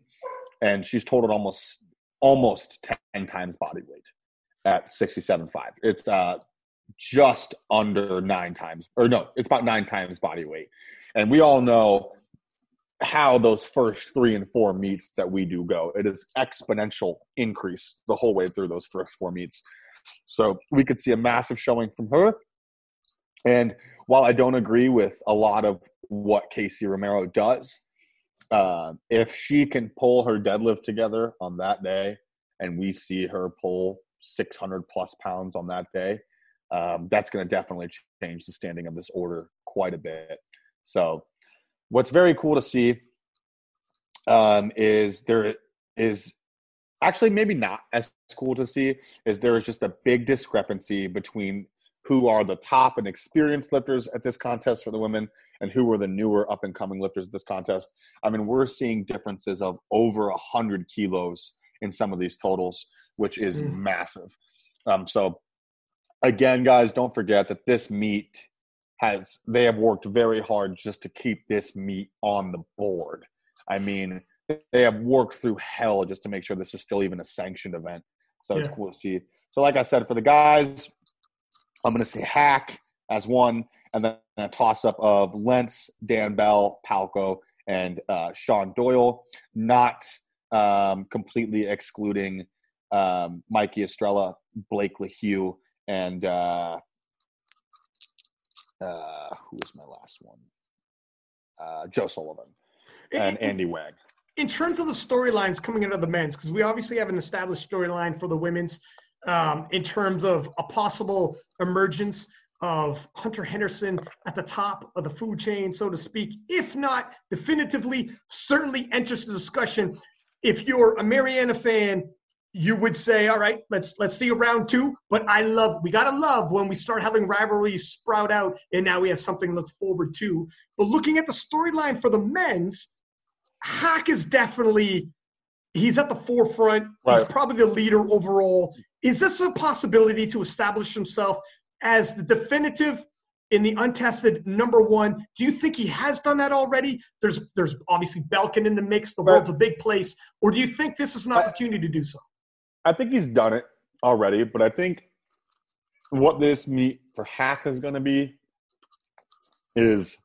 Speaker 2: and she's totaled almost almost 10 times body weight at 67.5. It's uh just under nine times, or no, it's about nine times body weight. And we all know how those first three and four meets that we do go. It is exponential increase the whole way through those first four meets. So we could see a massive showing from her. And while I don't agree with a lot of what Casey Romero does, uh, if she can pull her deadlift together on that day, and we see her pull 600 plus pounds on that day, um, that's going to definitely change the standing of this order quite a bit. So, what's very cool to see um, is there is actually maybe not as cool to see is there is just a big discrepancy between who are the top and experienced lifters at this contest for the women and who are the newer up and coming lifters at this contest i mean we're seeing differences of over 100 kilos in some of these totals which is mm. massive um, so again guys don't forget that this meet has they have worked very hard just to keep this meet on the board i mean they have worked through hell just to make sure this is still even a sanctioned event. So yeah. it's cool to see. So, like I said, for the guys, I'm going to say Haack as one, and then a toss up of Lentz, Dan Bell, Palko, and uh, Sean Doyle, not um, completely excluding um, Mikey Estrella, Blake Lehew, and uh, uh, who was my last one? Uh, Joe Sullivan and Andy Wag
Speaker 1: in terms of the storylines coming out of the men's, because we obviously have an established storyline for the women's um, in terms of a possible emergence of Hunter Henderson at the top of the food chain, so to speak, if not definitively, certainly enters the discussion. If you're a Marianna fan, you would say, all right, let's let's see a round two. But I love we gotta love when we start having rivalries sprout out and now we have something to look forward to. But looking at the storyline for the men's, Haack is definitely he's at the forefront. Right. He's probably the leader overall. Is this a possibility to establish himself as the definitive in the untested number one? Do you think he has done that already? There's there's obviously Belkin in the mix. The world's a big place. Or do you think this is an opportunity to do so?
Speaker 2: I think he's done it already, but I think what this meet for Haack is going to be is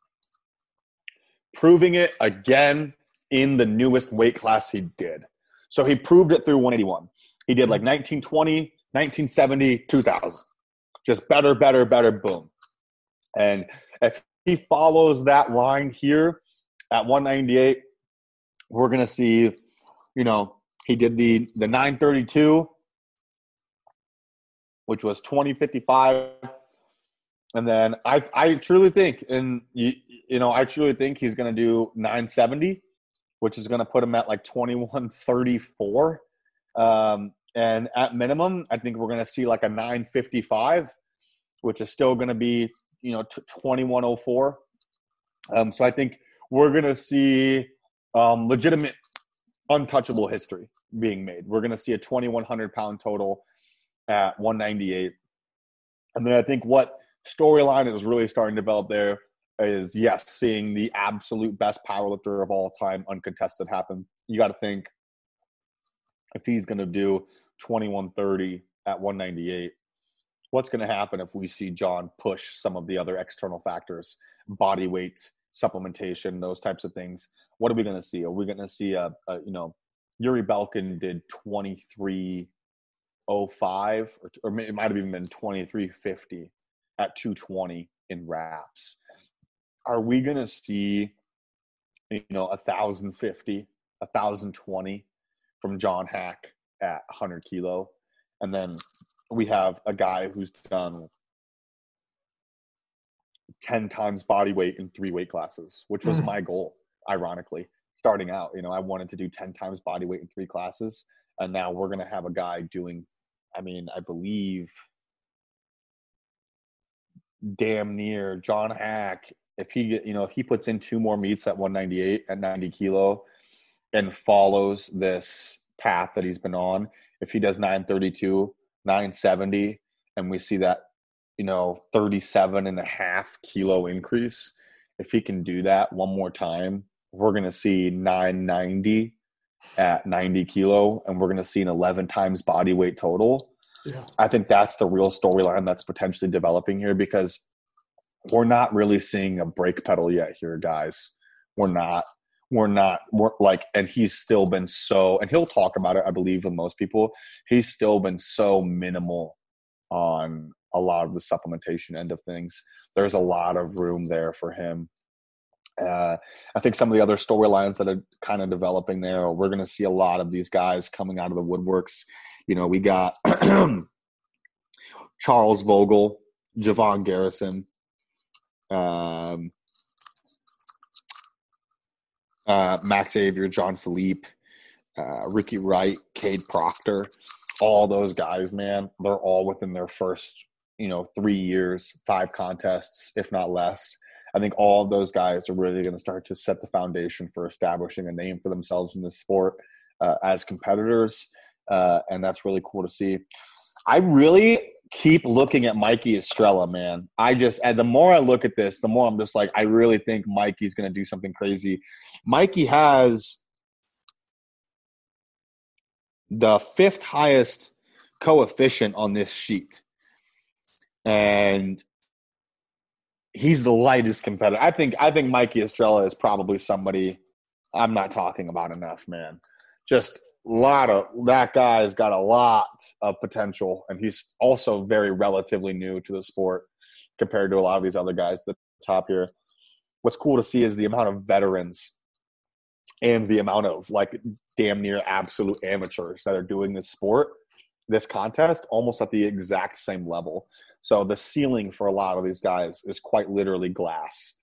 Speaker 2: proving it again in the newest weight class he did. So he proved it through 181. He did like 1920, 1970, 2000. Just better, better, better, boom. And if he follows that line here at 198, we're going to see, you know, he did the the 932 which was 2055 and then I I truly think and you, you know, I truly think he's going to do 970, which is going to put him at like 2134. Um, and at minimum, I think we're going to see like a 955, which is still going to be, you know, 2104. Um, so I think we're going to see um, legitimate, untouchable history being made. We're going to see a 2,100 pound total at 198. And then I think what storyline is really starting to develop there is yes, seeing the absolute best powerlifter of all time uncontested happen. You got to think if he's going to do 2130 at 198, what's going to happen if we see John push some of the other external factors, body weight, supplementation, those types of things? What are we going to see? Are we going to see a, a you know, Yuri Belkin did 2305 or, or it might have even been 2350 at 220 in wraps. Are we going to see, you know, 1,050, 1,020 from John Haack at 100 kilo? And then we have a guy who's done 10 times body weight in three weight classes, which was mm. my goal, ironically, starting out. You know, I wanted to do 10 times body weight in three classes. And now we're going to have a guy doing, I mean, I believe damn near John Haack. If he you know if he puts in two more meets at 198 at 90 kilo and follows this path that he's been on, if he does 932, 970, and we see that you know 37 and a half kilo increase, if he can do that one more time, we're gonna see 990 at 90 kilo, and we're gonna see an 11 times body weight total yeah. I think that's the real storyline that's potentially developing here because we're not really seeing a brake pedal yet here, guys. We're not. We're not. We're like, and he's still been so, and he'll talk about it, I believe, with most people. He's still been so minimal on a lot of the supplementation end of things. There's a lot of room there for him. Uh, I think some of the other storylines that are kind of developing there, we're going to see a lot of these guys coming out of the woodworks you know, we got Charles Vogel, Javon Garrison, um, uh, Max Xavier, John Philippe, uh, Ricky Wright, Cade Proctor, all those guys, man, they're all within their first, you know, three years, five contests, if not less. I think all of those guys are really going to start to set the foundation for establishing a name for themselves in the sport uh, as competitors uh, and that's really cool to see. I really keep looking at Mikey Estrella, man. I just, and the more I look at this, the more I'm just like, I really think Mikey's going to do something crazy. Mikey has the fifth highest coefficient on this sheet. And he's the lightest competitor. I think I think Mikey Estrella is probably somebody I'm not talking about enough, man. Just lot of that guy's got a lot of potential and he's also very relatively new to the sport compared to a lot of these other guys at the top here what's cool to see is the amount of veterans and the amount of like damn near absolute amateurs that are doing this sport this contest almost at the exact same level so the ceiling for a lot of these guys is quite literally glass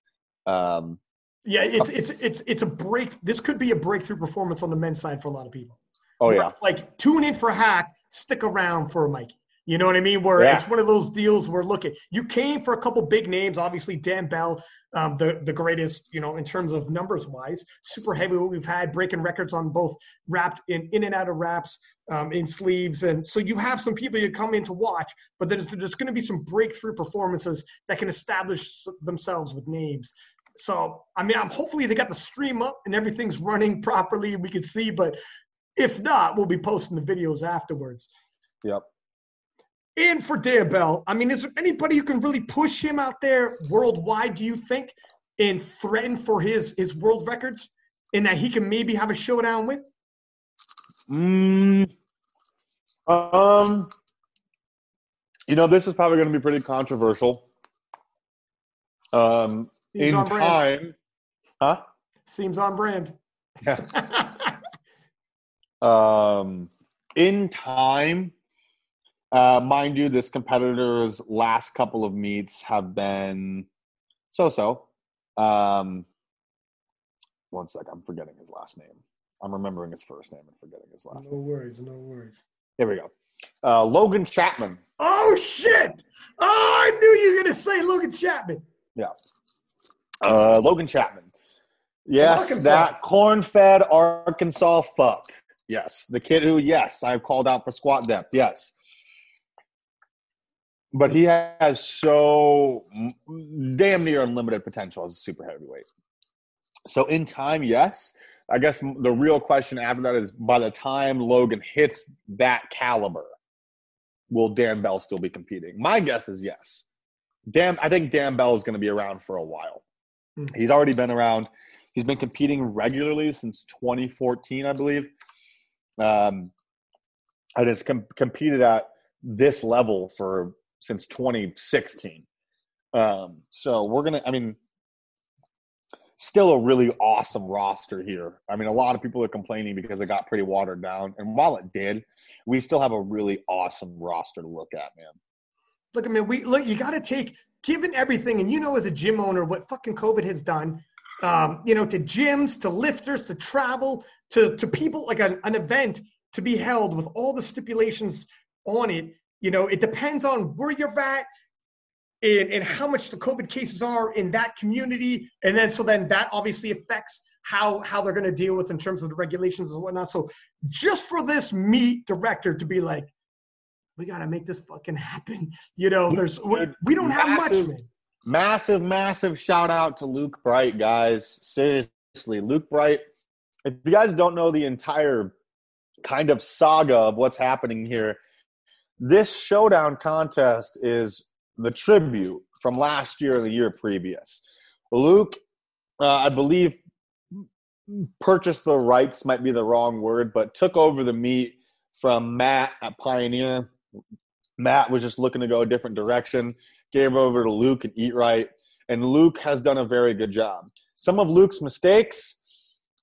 Speaker 2: um,
Speaker 1: yeah, it's it's it's it's a break. This could be a breakthrough performance on the men's side for a lot of people.
Speaker 2: Oh yeah.
Speaker 1: like tune in for a Haack, stick around for a Mikey. You know what I mean? Where yeah. it's one of those deals where look at you came for a couple big names, obviously Dan Bell, um, the the greatest, you know, in terms of numbers wise, super heavy. What we've had breaking records on both wrapped in in and out of wraps, um, in sleeves, and so you have some people you come in to watch, but there's there's going to be some breakthrough performances that can establish themselves with names. So I mean, I'm hopefully they got the stream up and everything's running properly. We can see, but if not, we'll be posting the videos afterwards.
Speaker 2: Yep.
Speaker 1: And for Dan Bell, I mean, is there anybody who can really push him out there worldwide, do you think, and threaten for his his world records and that he can maybe have a showdown with?
Speaker 2: Mm, um, you know, this is probably going to be pretty controversial. Um, Seems in time, huh?
Speaker 1: Seems on brand.
Speaker 2: Yeah. Um, in time, uh, mind you, this competitor's last couple of meets have been so-so. Um, one sec, I'm forgetting his last name. I'm remembering his first name and forgetting his last name.
Speaker 1: No
Speaker 2: name.
Speaker 1: worries, no worries.
Speaker 2: Here we go. Uh, Logan Chapman.
Speaker 1: Oh shit! Oh, I knew you were gonna say Logan Chapman. Yeah.
Speaker 2: Uh, Logan Chapman. Yes, that corn-fed Arkansas fuck. Yes, the kid who, yes, I've called out for squat depth. Yes, but he has so damn near unlimited potential as a super heavyweight. So in time, yes. I guess the real question after that is by the time Logan hits that caliber, will Dan Bell still be competing? My guess is yes. Dan, I think Dan Bell is going to be around for a while.
Speaker 1: Hmm.
Speaker 2: He's already been around. He's been competing regularly since 2014, I believe. Um, and has com- competed at this level for since 2016. Um, so we're gonna. I mean, still a really awesome roster here. I mean, a lot of people are complaining because it got pretty watered down, and while it did, we still have a really awesome roster to look at, man.
Speaker 1: Look, I mean, we look. You got to take, given everything, and you know, as a gym owner, what fucking COVID has done. Um, you know, to gyms, to lifters, to travel, to to people like an, an event to be held with all the stipulations on it. You know, it depends on where you're at and, and how much the COVID cases are in that community, and then so then that obviously affects how how they're going to deal with in terms of the regulations and whatnot. So just for this meet director to be like, we got to make this fucking happen. You know, there's we, we don't have much, man.
Speaker 2: Massive, massive shout out to Luke Bright, guys. Seriously, Luke Bright. If you guys don't know the entire kind of saga of what's happening here, this showdown contest is the tribute from last year and the year previous. Luke, uh, I believe, purchased the rights, might be the wrong word, but took over the meet from Matt at Pioneer. Matt was just looking to go a different direction gave over to Luke and Eat Right, and Luke has done a very good job. Some of Luke's mistakes,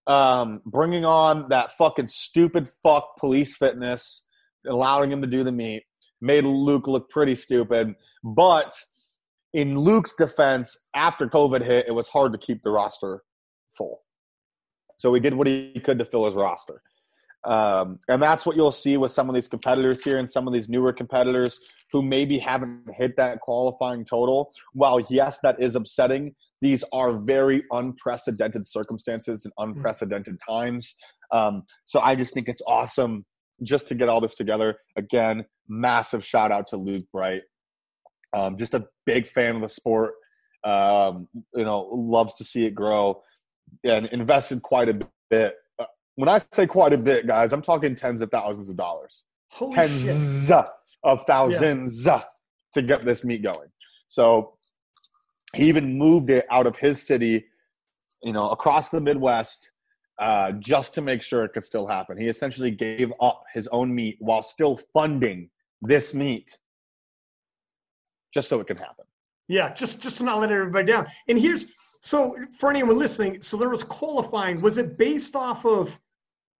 Speaker 2: um, bringing on that fucking stupid fuck police fitness, allowing him to do the meet, made Luke look pretty stupid. But in Luke's defense, after COVID hit, it was hard to keep the roster full. So he did what he could to fill his roster. Um, and that's what you'll see with some of these competitors here and some of these newer competitors who maybe haven't hit that qualifying total. While, yes, that is upsetting, these are very unprecedented circumstances and unprecedented times. Um, so I just think it's awesome just to get all this together. Again, massive shout out to Luke Bright. Um, just a big fan of the sport. Um, you know, loves to see it grow and invested quite a bit. When I say quite a bit, guys, I'm talking tens of thousands of dollars
Speaker 1: Holy shit.
Speaker 2: tens of thousands to get this meet going. So he even moved it out of his city, you know, across the Midwest, uh, just to make sure it could still happen. He essentially gave up his own meet while still funding this meet, just so it could happen.
Speaker 1: Yeah, just just to not let everybody down. And here's so for anyone listening, so there was qualifying. Was it based off of,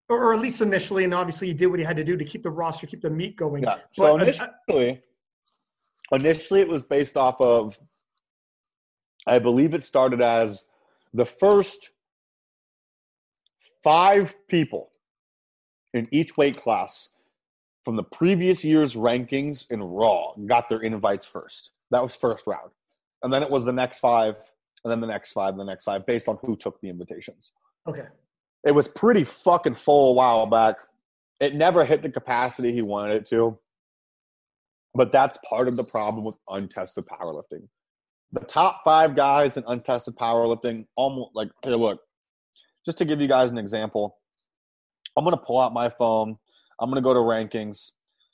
Speaker 1: or, or at least initially, and obviously he did what he had to do to keep the roster, keep the meat going.
Speaker 2: Yeah. So
Speaker 1: But, uh,
Speaker 2: initially, initially it was based off of, I believe it started as the first five people in each weight class from the previous year's rankings in Raw got their invites first. That was first round, and then it was the next five, and then the next five, and the next five, based on who took the invitations
Speaker 1: Okay.
Speaker 2: It was pretty fucking full a while back. It never hit the capacity he wanted it to. But that's part of the problem with untested powerlifting. The top five guys in untested powerlifting, almost like here, look, just to give you guys an example, I'm gonna pull out my phone. I'm gonna go to rankings.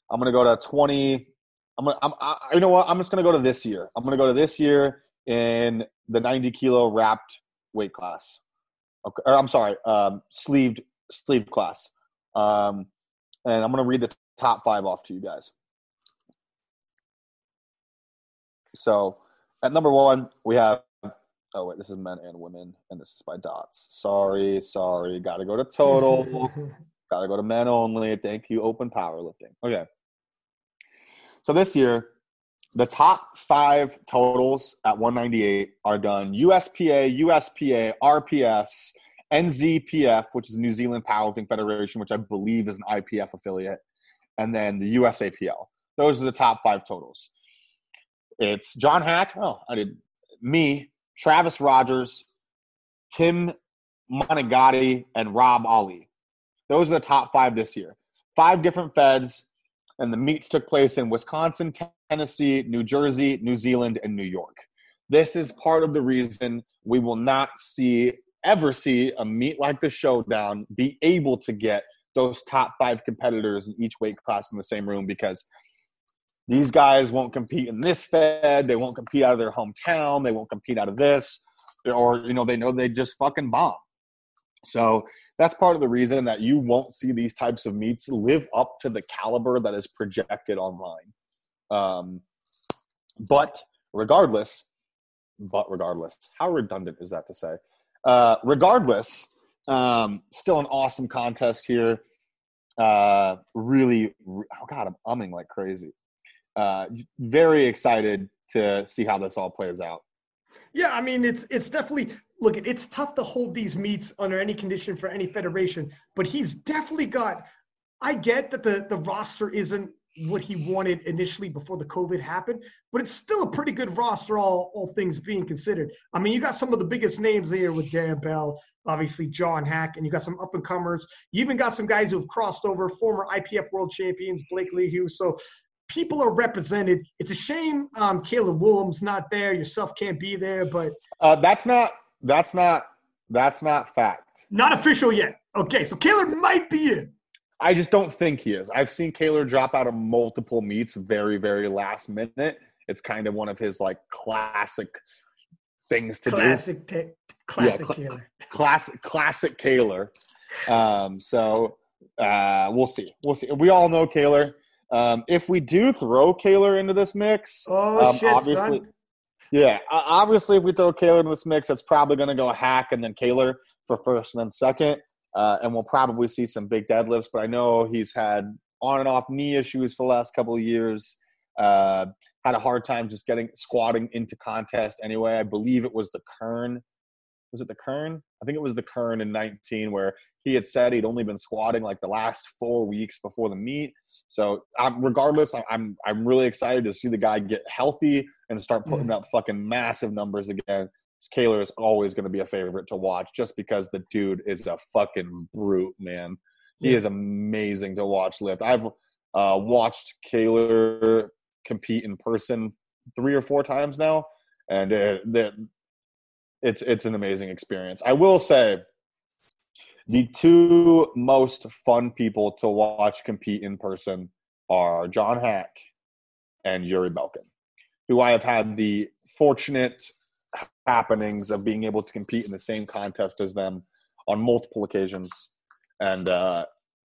Speaker 2: I'm gonna go to 20. I'm gonna, I'm, I, you know what? I'm just gonna go to this year. I'm gonna go to this year in the 90 kilo wrapped weight class. Okay, or I'm sorry, um, sleeved sleeved class. Um, and I'm gonna read the top five off to you guys. So at number one, we have oh wait, this is men and women, and this is by dots. Sorry, sorry, gotta go to total. Gotta go to men only. Thank you, open powerlifting. Okay. So this year, the top five totals at 198 are done USPA, USPA, RPS, NZPF, which is New Zealand Powerlifting Federation, which I believe is an IPF affiliate, and then the USAPL. Those are the top five totals. It's John Haack. Oh, I did me, Travis Rogers, Tim Monegatti, and Rob Ali. Those are the top five this year. Five different feds, and the meets took place in Wisconsin, Tennessee, New Jersey, New Zealand, and New York. This is part of the reason we will not see ever see a meet like the showdown be able to get those top five competitors in each weight class in the same room because these guys won't compete in this fed. They won't compete out of their hometown. They won't compete out of this. Or you know they know they just fucking bomb. So that's part of the reason that you won't see these types of meets live up to the caliber that is projected online um, but regardless but regardless how redundant is that to say uh, regardless um, still an awesome contest here uh, really oh god i'm umming like crazy uh, very excited to see how this all plays out.
Speaker 1: Yeah, I mean it's it's definitely look. It's tough to hold these meets under any condition for any federation, but he's definitely got. I get that the the roster isn't what he wanted initially before the COVID happened, but it's still a pretty good roster, all all things being considered. I mean, you got some of the biggest names here with Darren Bell, obviously John Haack, and you got some up and comers. You even got some guys who have crossed over, former IPF world champions, Blake Lehew. So people are represented. It's a shame um, Caleb Williams not there. Yourself can't be there, but
Speaker 2: uh, that's not that's not that's not fact.
Speaker 1: Not official yet. Okay, so Caleb might be in.
Speaker 2: I just don't think he is. I've seen Kaylor drop out of multiple meets very, very last minute. It's kind of one of his like classic things to
Speaker 1: classic
Speaker 2: do.
Speaker 1: T- classic yeah, cl-
Speaker 2: Classic, classic Kaylor. Um, so uh, we'll see. We'll see. We all know Kaylor. Um, if we do throw Kaylor into this mix,
Speaker 1: oh
Speaker 2: um,
Speaker 1: shit,
Speaker 2: obviously,
Speaker 1: son.
Speaker 2: yeah, obviously, if we throw Kaylor into this mix, it's probably going to go Haack and then Kaylor for first and then second, uh, and we'll probably see some big deadlifts. But I know he's had on and off knee issues for the last couple of years. Uh, had a hard time just getting squatting into contest anyway. I believe it was the Kern. Was it the Kern? I think it was the Kern in 19 where he had said he'd only been squatting like the last four weeks before the meet so um, regardless, I'm I'm really excited to see the guy get healthy and start putting mm. up fucking massive numbers again. Kaylor is always going to be a favorite to watch just because the dude is a fucking brute, man. He yeah. is amazing to watch lift. I've uh, watched Kaylor compete in person three or four times now, and it, it, it's it's an amazing experience. I will say the two most fun people to watch compete in person are John Haack and Yuri Belkin, who I have had the fortunate happenings of being able to compete in the same contest as them on multiple occasions. And uh,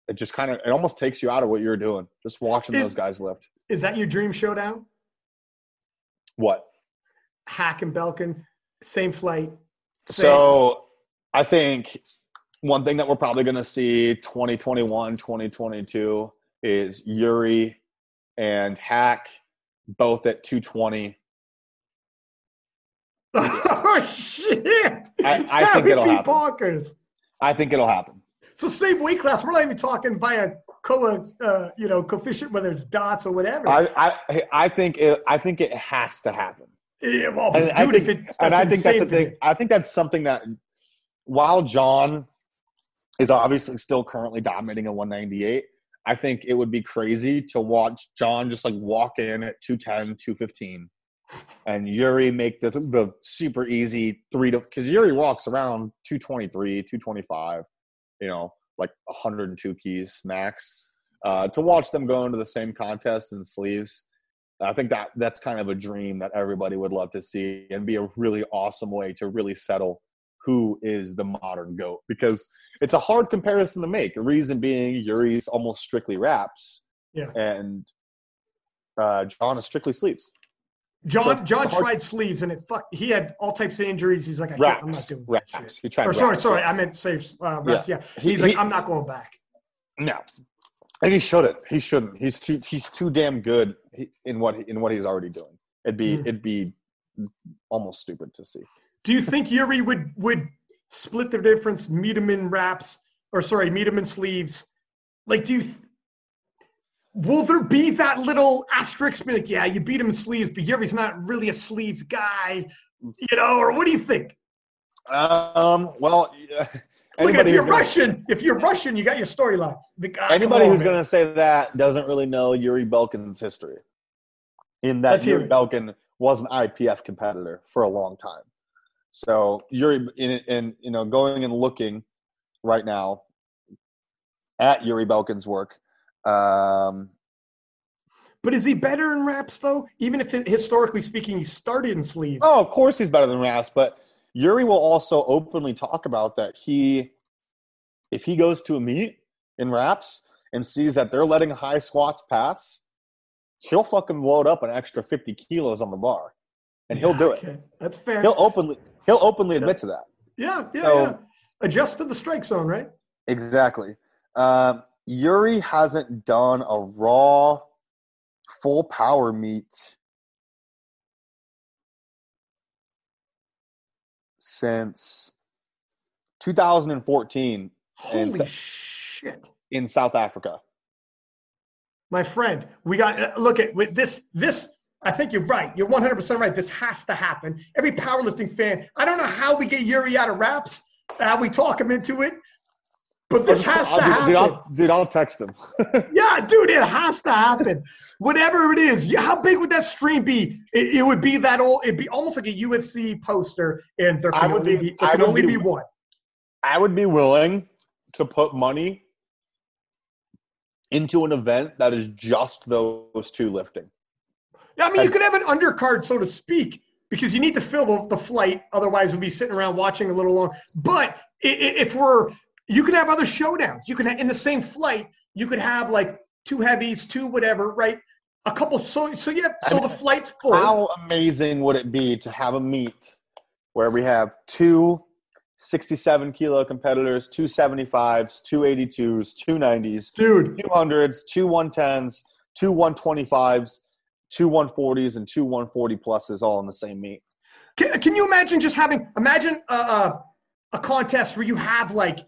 Speaker 2: it just kind of it almost takes you out of what you're doing just watching is, those guys lift.
Speaker 1: Is that your dream showdown?
Speaker 2: What?
Speaker 1: Haack and Belkin, same flight.
Speaker 2: Same. So I think one thing that we're probably going to see 2021 2022 is yuri and Haack both at 220
Speaker 1: oh shit.
Speaker 2: I, I think it'll happen.
Speaker 1: bonkers.
Speaker 2: i think it'll happen.
Speaker 1: So same weight class. We're not even talking by a co uh, you know coefficient whether it's dots or whatever.
Speaker 2: I i, I think it i think it has to happen.
Speaker 1: Yeah, well, and, dude, I
Speaker 2: think,
Speaker 1: it,
Speaker 2: and I think that's a thing. I think that's something that while John is obviously still currently dominating a 198. I think it would be crazy to watch John just like walk in at 210, 215, and Yuri make the, the super easy three to because Yuri walks around 223, 225, you know, like 102 keys max. Uh, to watch them go into the same contest in sleeves, I think that that's kind of a dream that everybody would love to see and be a really awesome way to really settle who is the modern goat because it's a hard comparison to make. The reason being Yuri's almost strictly wraps,
Speaker 1: yeah,
Speaker 2: and uh, John is strictly sleeves.
Speaker 1: John so John hard... tried sleeves and it fuck. He had all types of injuries. He's like, I
Speaker 2: wraps,
Speaker 1: I'm not doing
Speaker 2: wraps.
Speaker 1: that shit.
Speaker 2: He tried.
Speaker 1: Or
Speaker 2: wraps,
Speaker 1: sorry, sorry, I meant save uh, reps. Yeah, yeah. he's he, like, he, I'm not going back.
Speaker 2: No, and he shouldn't. He shouldn't. He's too. He's too damn good in what in what he's already doing. It'd be
Speaker 1: Mm.
Speaker 2: it'd be almost stupid to see.
Speaker 1: Do you think Yuri would would split the difference, meet him in wraps, or sorry, meet him in sleeves? Like, do you? Th- will there be that little asterisk? Be like, yeah, you beat him in sleeves, but Yuri's not really a sleeves guy, you know? Or what do you think?
Speaker 2: Um. Well,
Speaker 1: Look, if you're
Speaker 2: who's gonna-
Speaker 1: Russian, if you're Russian, you got your storyline. The guy- come
Speaker 2: Anybody
Speaker 1: on,
Speaker 2: who's going to say that doesn't really know Yuri Belkin's history. In that
Speaker 1: Let's
Speaker 2: Yuri. Belkin was an IPF competitor for a long time. So Yuri, in, in you know, going and looking right now at Yuri Belkin's work, um,
Speaker 1: But is he better in wraps though? Even if historically speaking, he started in sleeves.
Speaker 2: oh, of course he's better than Ras, but Yuri will also openly talk about that he, if he goes to a meet in wraps and sees that they're letting high squats pass, he'll fucking load up an extra 50 kilos on the bar and he'll do it.
Speaker 1: Okay, That's fair.
Speaker 2: He'll openly he'll openly admit to that.
Speaker 1: yeah, yeah,
Speaker 2: So-
Speaker 1: yeah. Adjust to the strike zone, right?
Speaker 2: Exactly. Um, Yuri hasn't done a raw full power meet since 2014
Speaker 1: Holy
Speaker 2: so-
Speaker 1: shit.
Speaker 2: in South Africa.
Speaker 1: my friend we got uh, look at with this this i think you're right you're 100% right this has to happen every powerlifting fan i don't know how we get yuri out of wraps how we talk him into it but this has to
Speaker 2: I'll-
Speaker 1: happen
Speaker 2: Dude, I'll, dude, I'll text him.
Speaker 1: yeah dude it has to happen whatever it is yeah, how big would that stream be it, it would be that old it'd be almost like a ufc poster and there
Speaker 2: would
Speaker 1: only
Speaker 2: be-
Speaker 1: there
Speaker 2: would
Speaker 1: only
Speaker 2: be-
Speaker 1: be one
Speaker 2: I would be willing to put money into an event that is just those two lifting.
Speaker 1: Yeah, I mean, you could have an undercard, so to speak, because you need to fill the, the flight. Otherwise, we'd be sitting around watching a little long. But if we're, you could have other showdowns. You can in the same flight, you could have like two heavies, two whatever, right? A couple. So so yeah. So the flight's full.
Speaker 2: How amazing would it be to have a meet where we have two 67 kilo competitors, two 75s, two 82s, two 90s,
Speaker 1: Dude,
Speaker 2: 200s, two 110s, two 125s, two 140s, and two 140 pluses all in the same meet?
Speaker 1: can, can you imagine just having imagine a, a, a contest where you have like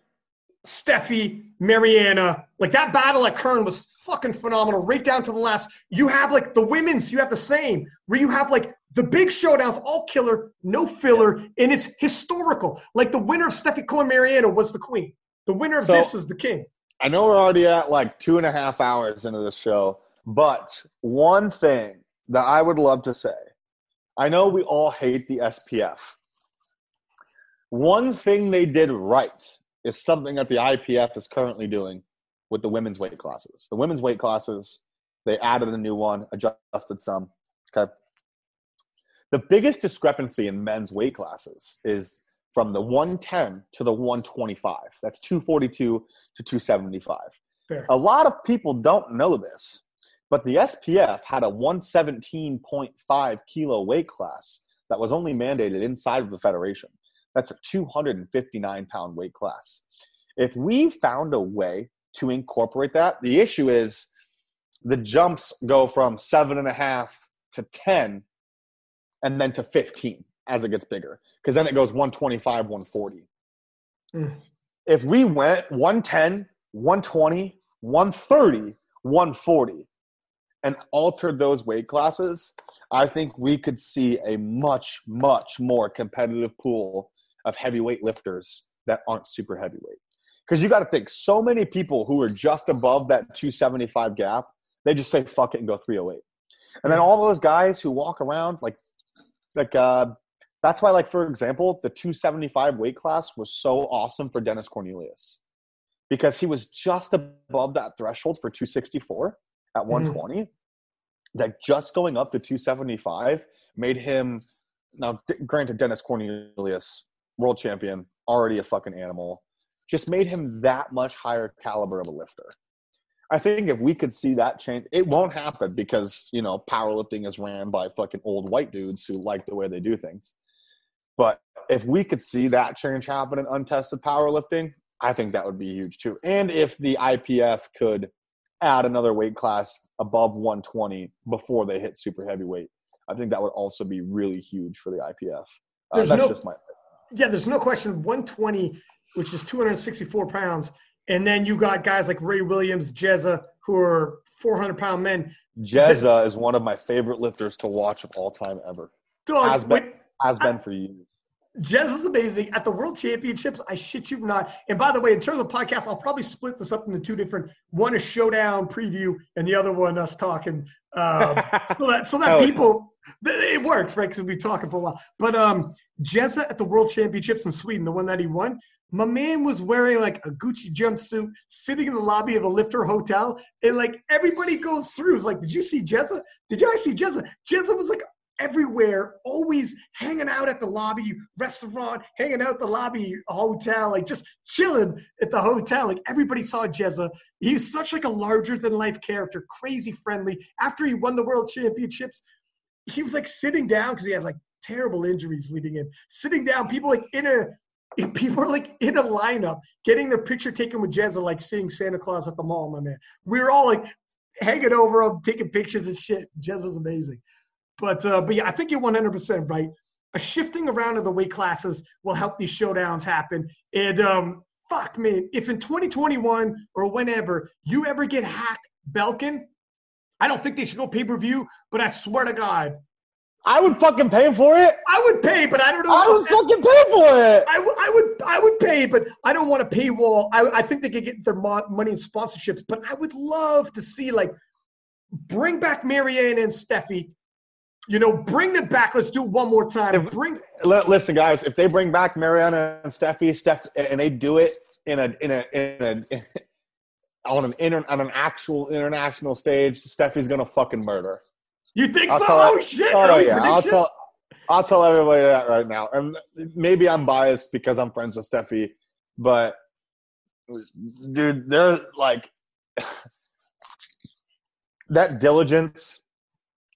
Speaker 1: Stefi, Marianna, like that battle at Kern was fucking phenomenal, right down to the last. You have like the women's, you have the same, where you have like the big showdowns, all killer, no filler, and it's historical. Like the winner of Stefi Cohen Marianna was the queen. The winner of
Speaker 2: So-
Speaker 1: this is the king.
Speaker 2: I know we're already at like two and a half hours into the show, but one thing that I would love to say I know we all hate the SPF. One thing they did right is something that the IPF is currently doing with the women's weight classes. The women's weight classes, they added a new one, adjusted some. Okay. The biggest discrepancy in men's weight classes is from the 110 to the 125. That's 242 to 275.
Speaker 1: Fair.
Speaker 2: A lot of people don't know this, but the SPF had a 117.5 kilo weight class that was only mandated inside of the federation. That's a 259 pound weight class. If we found a way to incorporate that, the issue is the jumps go from seven and a half to 10 and then to 15 as it gets bigger because then it goes 125 140
Speaker 1: Mm.
Speaker 2: if we went 110 120 130 140 and altered those weight classes i think we could see a much much more competitive pool of heavyweight lifters that aren't super heavyweight. Because you got to think so many people who are just above that 275 gap they just say fuck it and go 308 and then all those guys who walk around like like uh that's why like for example the 275 weight class was so awesome for dennis cornelius. Because he was just above that threshold for 264 at 120 that just going up to 275 made him now granted dennis cornelius world champion already a fucking animal just made him that much higher caliber of a lifter I think if we could see that change, it won't happen because you know powerlifting is ran by fucking old white dudes who like the way they do things. But if we could see that change happen in untested powerlifting, I think that would be huge too. And if the IPF could add another weight class above 120 before they hit super heavyweight, I think that would also be really huge for the IPF. Uh, that's
Speaker 1: no-
Speaker 2: just my.
Speaker 1: Yeah, there's no question. 120, which is 264 pounds, and then you got guys like Ray Williams, Jezza, who are 400 pound men.
Speaker 2: Jezza is one of my favorite lifters to watch of all time ever.
Speaker 1: Dog,
Speaker 2: Has been,
Speaker 1: when-
Speaker 2: has been for years.
Speaker 1: Jez is amazing. At the World Championships, I shit you not. And by the way, in terms of podcast, I'll probably split this up into two different. One is showdown preview, and the other one us talking. Um, so that so that people it works right because we've been talking for a while. But um, Jezza at the World Championships in Sweden, the one that he won, my man was wearing like a Gucci jumpsuit, sitting in the lobby of a lifter hotel, and like everybody goes through. It's like, did you see Jezza? Did you see Jezza? Jezza was like everywhere, always hanging out at the lobby restaurant, hanging out the lobby hotel, like just chilling at the hotel. Like everybody saw Jezza. He's such like a larger than life character, crazy friendly. After he won the world championships, he was like sitting down because he had like terrible injuries leading in. Sitting down, people like in a people were like in a lineup getting their picture taken with Jezza, like seeing Santa Claus at the mall, my man. We were all like hanging over him, taking pictures and shit. Jezza's amazing. But uh, but yeah, I think you're 100 percent right. A shifting around of the weight classes will help these showdowns happen. And um, fuck man, if in 2021 or whenever you ever get Haack Belkin, I don't think they should go pay per view. But I swear to God,
Speaker 2: I would fucking pay for it.
Speaker 1: I would pay, but I don't know.
Speaker 2: I would fucking pay for it.
Speaker 1: I would, I would, I would pay, but I don't want a paywall. I, I think they could get their mo- money in sponsorships, but I would love to see like bring back Marianna and Stefi. You know, bring them back. Let's do it one more time.
Speaker 2: If-
Speaker 1: bring
Speaker 2: Li- Listen, guys, if they bring back Marianna and Stefi, Steph, and they do it in a in a in a on an inter, on an actual international stage, Stefi's gonna fucking murder.
Speaker 1: you think
Speaker 2: I'll
Speaker 1: so? Oh shit!
Speaker 2: Oh
Speaker 1: early
Speaker 2: yeah, I'll tell I'll tell everybody that right now. And maybe I'm biased because I'm friends with Stefi, but dude, they're like that diligence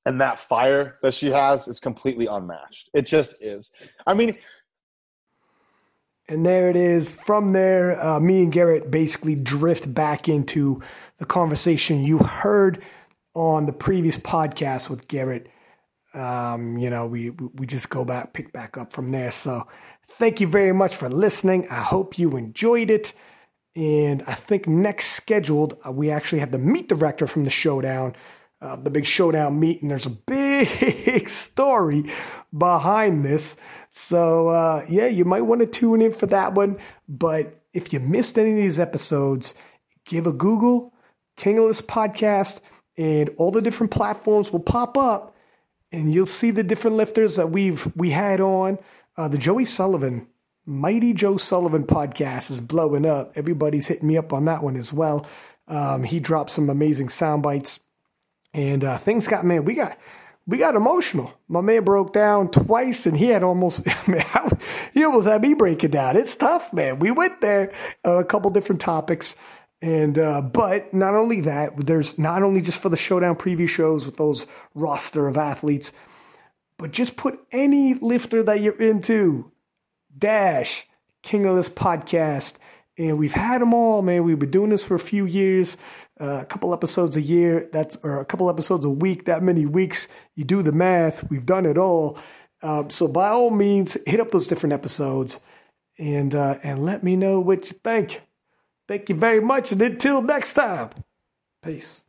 Speaker 2: and that fire that she has is completely unmatched. It just is. I mean,
Speaker 1: And there it is. From there, uh, me and Garrett basically drift back into the conversation you heard on the previous podcast with Garrett. Um, you know, we we just go back, pick back up from there. So, thank you very much for listening. I hope you enjoyed it. And I think next scheduled, uh, we actually have the meet director from the showdown, uh, the big showdown meet, and there's a big story behind this. So, uh, yeah, you might want to tune in for that one. But if you missed any of these episodes, give a Google, King of List Podcast, and all the different platforms will pop up, and you'll see the different lifters that we've we had on. Uh, the Joey Sullivan Mighty Joe Sullivan podcast is blowing up. Everybody's hitting me up on that one as well. Um, he dropped some amazing sound bites, and uh, things got man. We got we got emotional. My man broke down twice, and he had almost I mean, he almost had me breaking down. It's tough, man. We went there uh, a couple different topics. And uh, but not only that, there's not only just for the showdown preview shows with those roster of athletes, but just put any lifter that you're into dash King of this podcast. And we've had them all, man. We've been doing this for a few years, uh, a couple episodes a year. That's or a couple episodes a week. That many weeks. You do the math. We've done it all. Um, so by all means, hit up those different episodes and uh, and let me know what you think. Thank you very much, and until next time, peace.